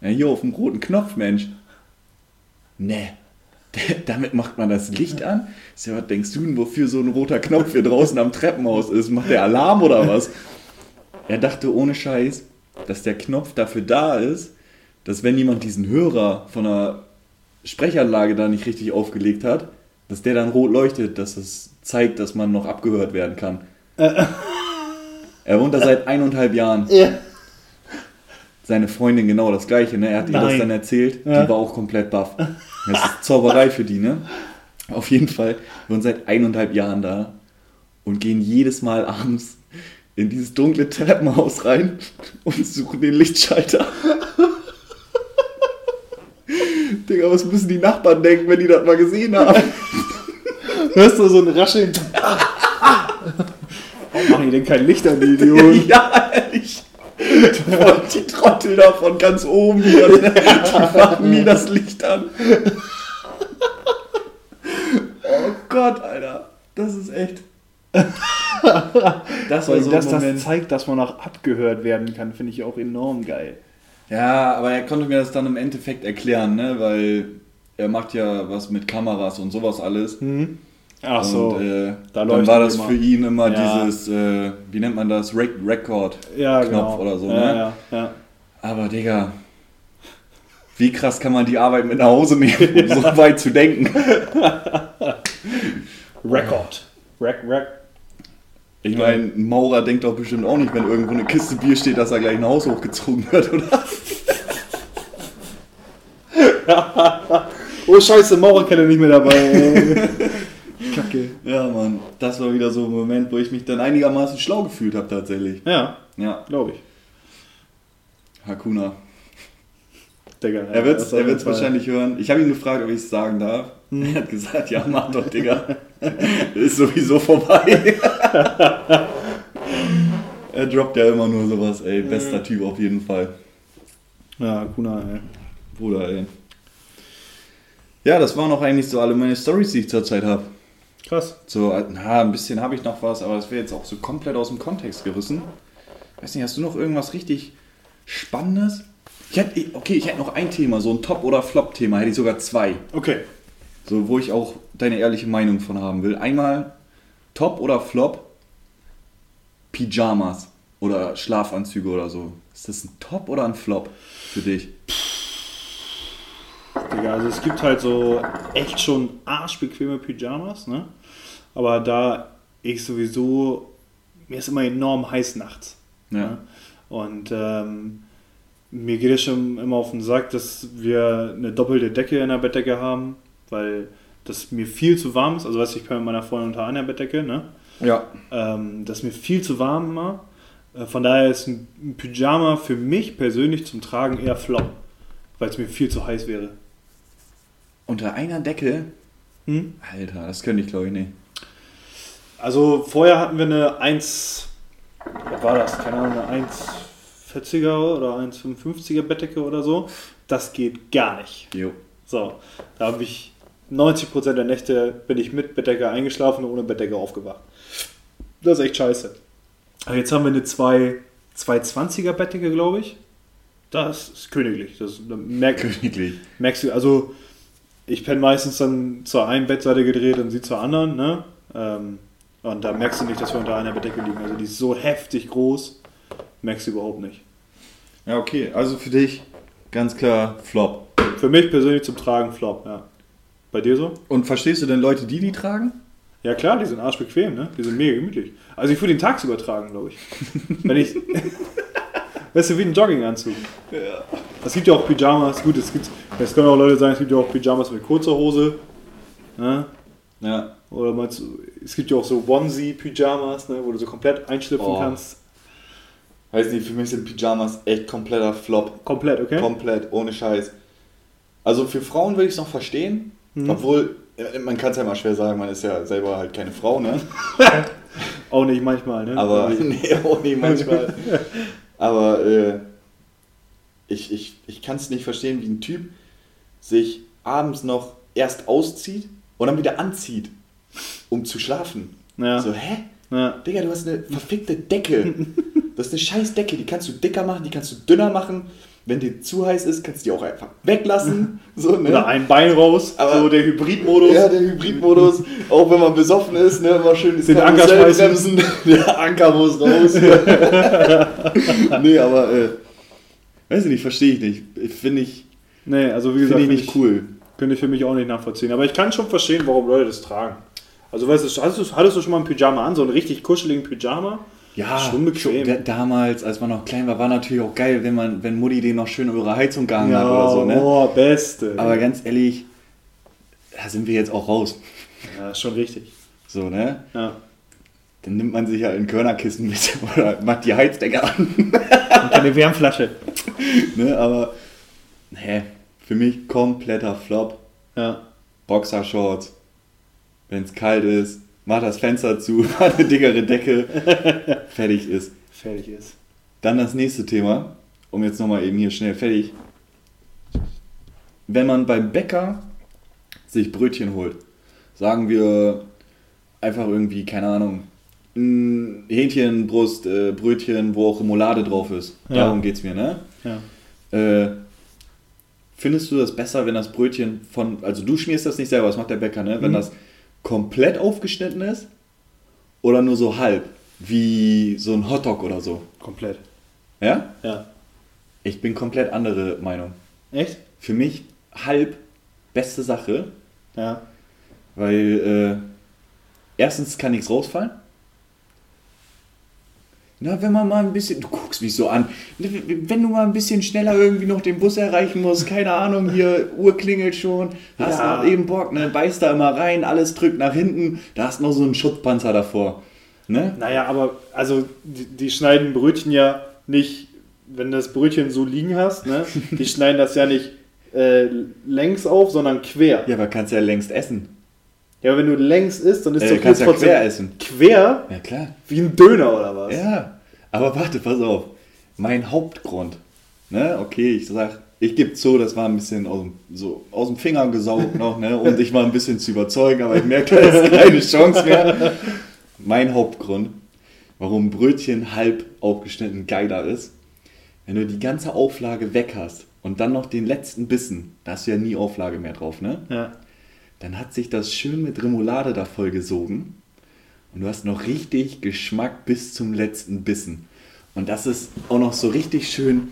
Ja, hier auf dem roten Knopf, Mensch. Nee. Damit macht man das Licht an? So, was denkst du denn, wofür so ein roter Knopf hier draußen am Treppenhaus ist? Macht der Alarm oder was? Er dachte ohne Scheiß, dass der Knopf dafür da ist, dass wenn jemand diesen Hörer von einer Sprechanlage da nicht richtig aufgelegt hat, dass der dann rot leuchtet, dass es zeigt, dass man noch abgehört werden kann. Er wohnt da seit eineinhalb Jahren. Ja. Seine Freundin genau das gleiche, ne? Er hat ihr das Nein. dann erzählt, Ja. die war auch komplett baff. Das ist Zauberei für die, ne? Auf jeden Fall, wir sind seit eineinhalb Jahren da und gehen jedes Mal abends in dieses dunkle Treppenhaus rein und suchen den Lichtschalter. Digga, was müssen die Nachbarn denken, wenn die das mal gesehen haben? Hörst du so ein Rascheln? Warum machen die denn kein Licht an, die Idioten? ja, ehrlich. Die Trottel da von ganz oben, die, die machen nie das Licht an. Oh Gott, Alter. Das ist echt. Das war so ein dass das Moment. zeigt, dass man auch abgehört werden kann, finde ich auch enorm geil. Ja, aber er konnte mir das dann im Endeffekt erklären, ne? Weil er macht ja was mit Kameras und sowas alles. Ach so. Und äh, da dann war das immer. für ihn immer Ja. dieses, äh, wie nennt man das, Rec Record ja, genau. oder so, ja, ne? Ja, ja. Aber Digga, wie krass kann man die Arbeit mit nach Hause nehmen, um so weit zu denken? Record. Rec, rec. Ich meine, ein Maurer denkt doch bestimmt auch nicht, wenn irgendwo eine Kiste Bier steht, dass er gleich ein Haus hochgezogen wird, oder? Oh Scheiße, Maurerkelle nicht mehr dabei. Kacke. Ja, Mann, das war wieder so ein Moment, wo ich mich dann einigermaßen schlau gefühlt habe, tatsächlich. Ja, Ja, glaube ich. Hakuna. Digga, Er wird es Fall. wahrscheinlich hören. Ich habe ihn gefragt, ob ich es sagen darf. Hm. Er hat gesagt, ja, mach doch, Digga. Ist sowieso vorbei. er droppt ja immer nur sowas, ey. Bester Typ auf jeden Fall. Ja, Kuna, ey. Bruder, ey. Ja, das waren auch eigentlich so alle meine Stories, die ich zurzeit habe. Krass. So, na, ein bisschen habe ich noch was, aber das wäre jetzt auch so komplett aus dem Kontext gerissen. Weiß nicht, hast du noch irgendwas richtig Spannendes? Ich hätte, okay, ich hätte noch ein Thema, so ein Top- oder Flop-Thema, hätte ich sogar zwei. Okay. So, wo ich auch deine ehrliche Meinung von haben will. Einmal Top oder Flop Pyjamas oder Schlafanzüge oder so. Ist das ein Top oder ein Flop für dich? Digga, also es gibt halt so echt schon arschbequeme Pyjamas, ne? Aber da ich sowieso, mir ist immer enorm heiß nachts. Ja. Ne? Und ähm, mir geht es schon immer auf den Sack, dass wir eine doppelte Decke in der Bettdecke haben, weil das mir viel zu warm ist. Also weißt du, ich bin mit meiner Freundin unter einer Bettdecke, ne? Ja. Ähm, das ist mir viel zu warm immer. Äh, Von daher ist ein ein Pyjama für mich persönlich zum Tragen eher flop, weil es mir viel zu heiß wäre. Unter einer Decke? Hm? Alter, das könnte ich glaube ich nicht. Also vorher hatten wir eine 1, was war das? Keine Ahnung, eine 1,40er oder 1,55er Bettdecke oder so. Das geht gar nicht. Jo. So, da habe ich 90% der Nächte bin ich mit Bettdecke eingeschlafen und ohne Bettdecke aufgewacht. Das ist echt scheiße. Aber jetzt haben wir eine 2, 220er Bettdecke, glaube ich. Das ist königlich. Das da merk, Königlich. merkst du, also ich penne meistens dann zur einen Bettseite gedreht und sie zur anderen, ne? Ähm, und da merkst du nicht, dass wir unter einer Bettdecke liegen. Also die ist so heftig groß, merkst du überhaupt nicht. Ja, okay. Also für dich ganz klar Flop. Für mich persönlich zum Tragen Flop, ja. Bei dir so? Und verstehst du denn Leute, die die tragen? Ja klar, die sind arschbequem, ne? Die sind mega gemütlich. Also ich würde den tagsüber tragen, glaube ich. Wenn ich. weißt du, wie ein Jogginganzug. Ja. Es gibt ja auch Pyjamas, gut, es gibt. Es können auch Leute sagen, es gibt ja auch Pyjamas mit kurzer Hose. Ne? Ja. Oder meinst du, es gibt ja auch so Onesie-Pyjamas, ne, wo du so komplett einschlüpfen Oh. kannst. Weiß nicht, für mich sind Pyjamas echt kompletter Flop. Komplett, okay? Komplett, ohne Scheiß. Also für Frauen würde ich es noch verstehen, Mhm. obwohl, äh, man kann es ja mal schwer sagen, man ist ja selber halt keine Frau, ne? Auch nicht manchmal, ne? Aber, nee, auch nicht manchmal. Aber äh, ich, ich, ich kann es nicht verstehen, wie ein Typ sich abends noch erst auszieht und dann wieder anzieht, um zu schlafen. Ja. So, hä? ja. Digga, du hast eine verfickte Decke. Das ist eine scheiß Decke, die kannst du dicker machen, die kannst du dünner machen. Wenn dir zu heiß ist, kannst du die auch einfach weglassen. So, ne? Oder ein Bein raus, Aber- so der Hybridmodus. Ja, der Hybridmodus, auch wenn man besoffen ist, ne, immer schön das Den Anker schmeißen. bremsen. Der Anker muss raus. nee, aber, äh, weiß ich nicht, verstehe ich nicht. Finde ich, Nee, also wie gesagt, find ich find nicht cool. Könnte ich für mich auch nicht nachvollziehen. Aber ich kann schon verstehen, warum Leute das tragen. Also weißt du, hattest du, hattest du schon mal ein Pyjama an, so einen richtig kuscheligen Pyjama? Ja, Schon bequem. da- damals, als man noch klein war, war natürlich auch geil, wenn man, wenn Mutti den noch schön über ihre Heizung gehangen hat oder so, ne? oh, beste. Aber ganz ehrlich, da sind wir jetzt auch raus. ja, ist schon richtig. So, ne? Ja. Dann nimmt man sich halt ein Körnerkissen mit oder macht die Heizdecke an. Und eine Wärmflasche. ne? Aber, ne, für mich kompletter Flop. Ja. Boxershorts. Wenn es kalt ist, mach das Fenster zu, mach eine dickere Decke. Fertig ist. Fertig ist. Dann das nächste Thema, um jetzt nochmal eben hier schnell fertig. Wenn man beim Bäcker sich Brötchen holt, sagen wir einfach irgendwie, keine Ahnung, ein Hähnchenbrust, äh, Brötchen, wo auch Remoulade drauf ist. Ja. Darum geht's mir, ne? Ja. Äh, findest du das besser, wenn das Brötchen von, also du schmierst das nicht selber, das macht der Bäcker, ne? Wenn Mhm. das komplett aufgeschnitten ist oder nur so halb, wie so ein Hotdog oder so? Komplett. Ja? Ja. Ich bin komplett andere Meinung. Echt? Für mich halb beste Sache, Ja. weil äh, erstens kann nichts rausfallen. Na, wenn man mal ein bisschen, du guckst mich so an, wenn du mal ein bisschen schneller irgendwie noch den Bus erreichen musst, keine Ahnung, hier Uhr klingelt schon, hast Ja. eben Bock, ne, beißt da immer rein, alles drückt nach hinten, da hast noch so einen Schutzpanzer davor. Ne? Naja, aber also die, die schneiden Brötchen ja nicht, wenn du das Brötchen so liegen hast, ne? Die schneiden das ja nicht äh, längs auf, sondern quer. Ja, aber kannst ja längst essen. Ja, aber wenn du längs isst, dann ist Äh, doch hier kannst ja trotzdem quer essen. quer Ja, klar. wie ein Döner oder was? Ja, aber warte, pass auf. Mein Hauptgrund, ne, okay, ich sag, ich gebe zu, das war ein bisschen aus dem, so aus dem Finger gesaugt noch, ne, um dich mal ein bisschen zu überzeugen, aber ich merke, da ist keine Chance mehr. Mein Hauptgrund, warum Brötchen halb aufgeschnitten geiler ist, wenn du die ganze Auflage weg hast und dann noch den letzten Bissen, da hast du ja nie Auflage mehr drauf, ne? Ja. Dann hat sich das schön mit Remoulade da voll gesogen und du hast noch richtig Geschmack bis zum letzten Bissen. Und das ist auch noch so richtig schön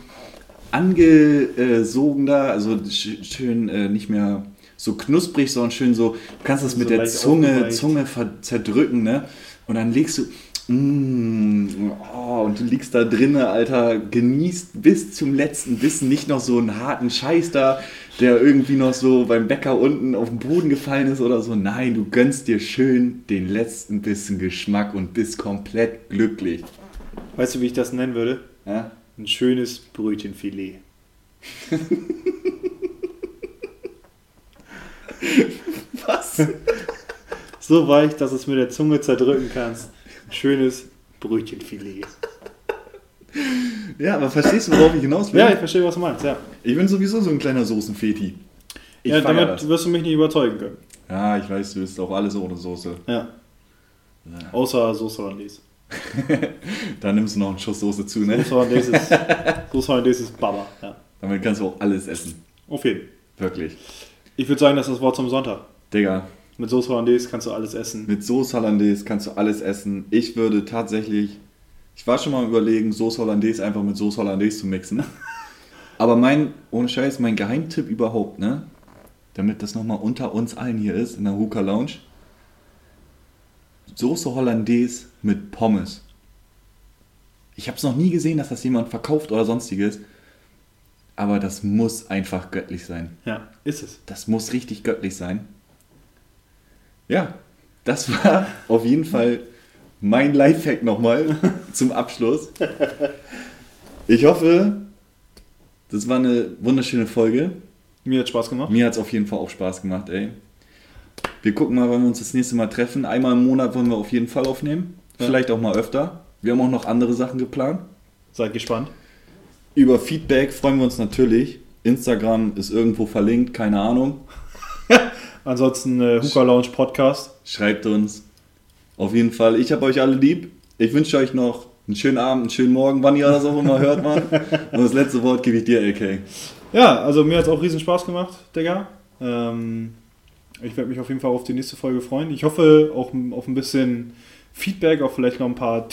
angesogen da, also sch- schön äh, nicht mehr so knusprig, sondern schön so, du kannst es mit So der Zunge. Zunge zerdrücken, ne? Und dann legst du, mm, oh, und du liegst da drinnen, Alter, genießt bis zum letzten Bissen nicht noch so einen harten Scheiß da, der irgendwie noch so beim Bäcker unten auf den Boden gefallen ist oder so. Nein, du gönnst dir schön den letzten Bissen Geschmack und bist komplett glücklich. Weißt du, wie ich das nennen würde? Ja? Ein schönes Brötchenfilet. Was? So weich, dass es mit der Zunge zerdrücken kannst. Ein schönes Brötchenfilet. Ja, aber verstehst du, worauf ich hinaus will? Ja, ich verstehe, was du meinst, ja. Ich bin sowieso so ein kleiner Soßenfeti. Ich ja, damit das. wirst du mich nicht überzeugen können. Ja, ich weiß, du isst auch alles ohne Soße. Ja. Außer Soße Hollandaise. Da nimmst du noch einen Schuss Soße zu, ne? Soße Hollandaise ist, Soße Hollandaise ist Baba. Ja. Damit kannst du auch alles essen. Auf jeden. Wirklich. Ich würde sagen, das ist das Wort zum Sonntag. Digga, Mit Soße Hollandaise kannst du alles essen. mit Soße Hollandaise kannst du alles essen. Ich würde tatsächlich, ich war schon mal überlegen, Soße Hollandaise einfach mit Soße Hollandaise zu mixen. Aber mein, ohne Scheiß, mein Geheimtipp überhaupt, ne? Damit das nochmal unter uns allen hier ist, in der Hookah Lounge. Soße Hollandaise mit Pommes. Ich habe es noch nie gesehen, dass das jemand verkauft oder sonstiges. Aber das muss einfach göttlich sein. Ja, ist es. Das muss richtig göttlich sein. Ja, das war auf jeden Fall mein Lifehack nochmal zum Abschluss. Ich hoffe, das war eine wunderschöne Folge. Mir hat Spaß gemacht. Mir hat es auf jeden Fall auch Spaß gemacht, ey. Wir gucken mal, wann wir uns das nächste Mal treffen. Einmal im Monat wollen wir auf jeden Fall aufnehmen. Ja. Vielleicht auch mal öfter. Wir haben auch noch andere Sachen geplant. Seid gespannt. Über Feedback freuen wir uns natürlich. Instagram ist irgendwo verlinkt, keine Ahnung. Ansonsten äh, Hookah Lounge Podcast. Schreibt uns. Auf jeden Fall. Ich habe euch alle lieb. Ich wünsche euch noch einen schönen Abend, einen schönen Morgen, wann ihr das auch immer hört, Mann. Und das letzte Wort gebe ich dir, LK. Ja, also mir hat es auch riesen Spaß gemacht, Digga. Ähm, ich werde mich auf jeden Fall auf die nächste Folge freuen. Ich hoffe auch auf ein bisschen Feedback, auch vielleicht noch ein paar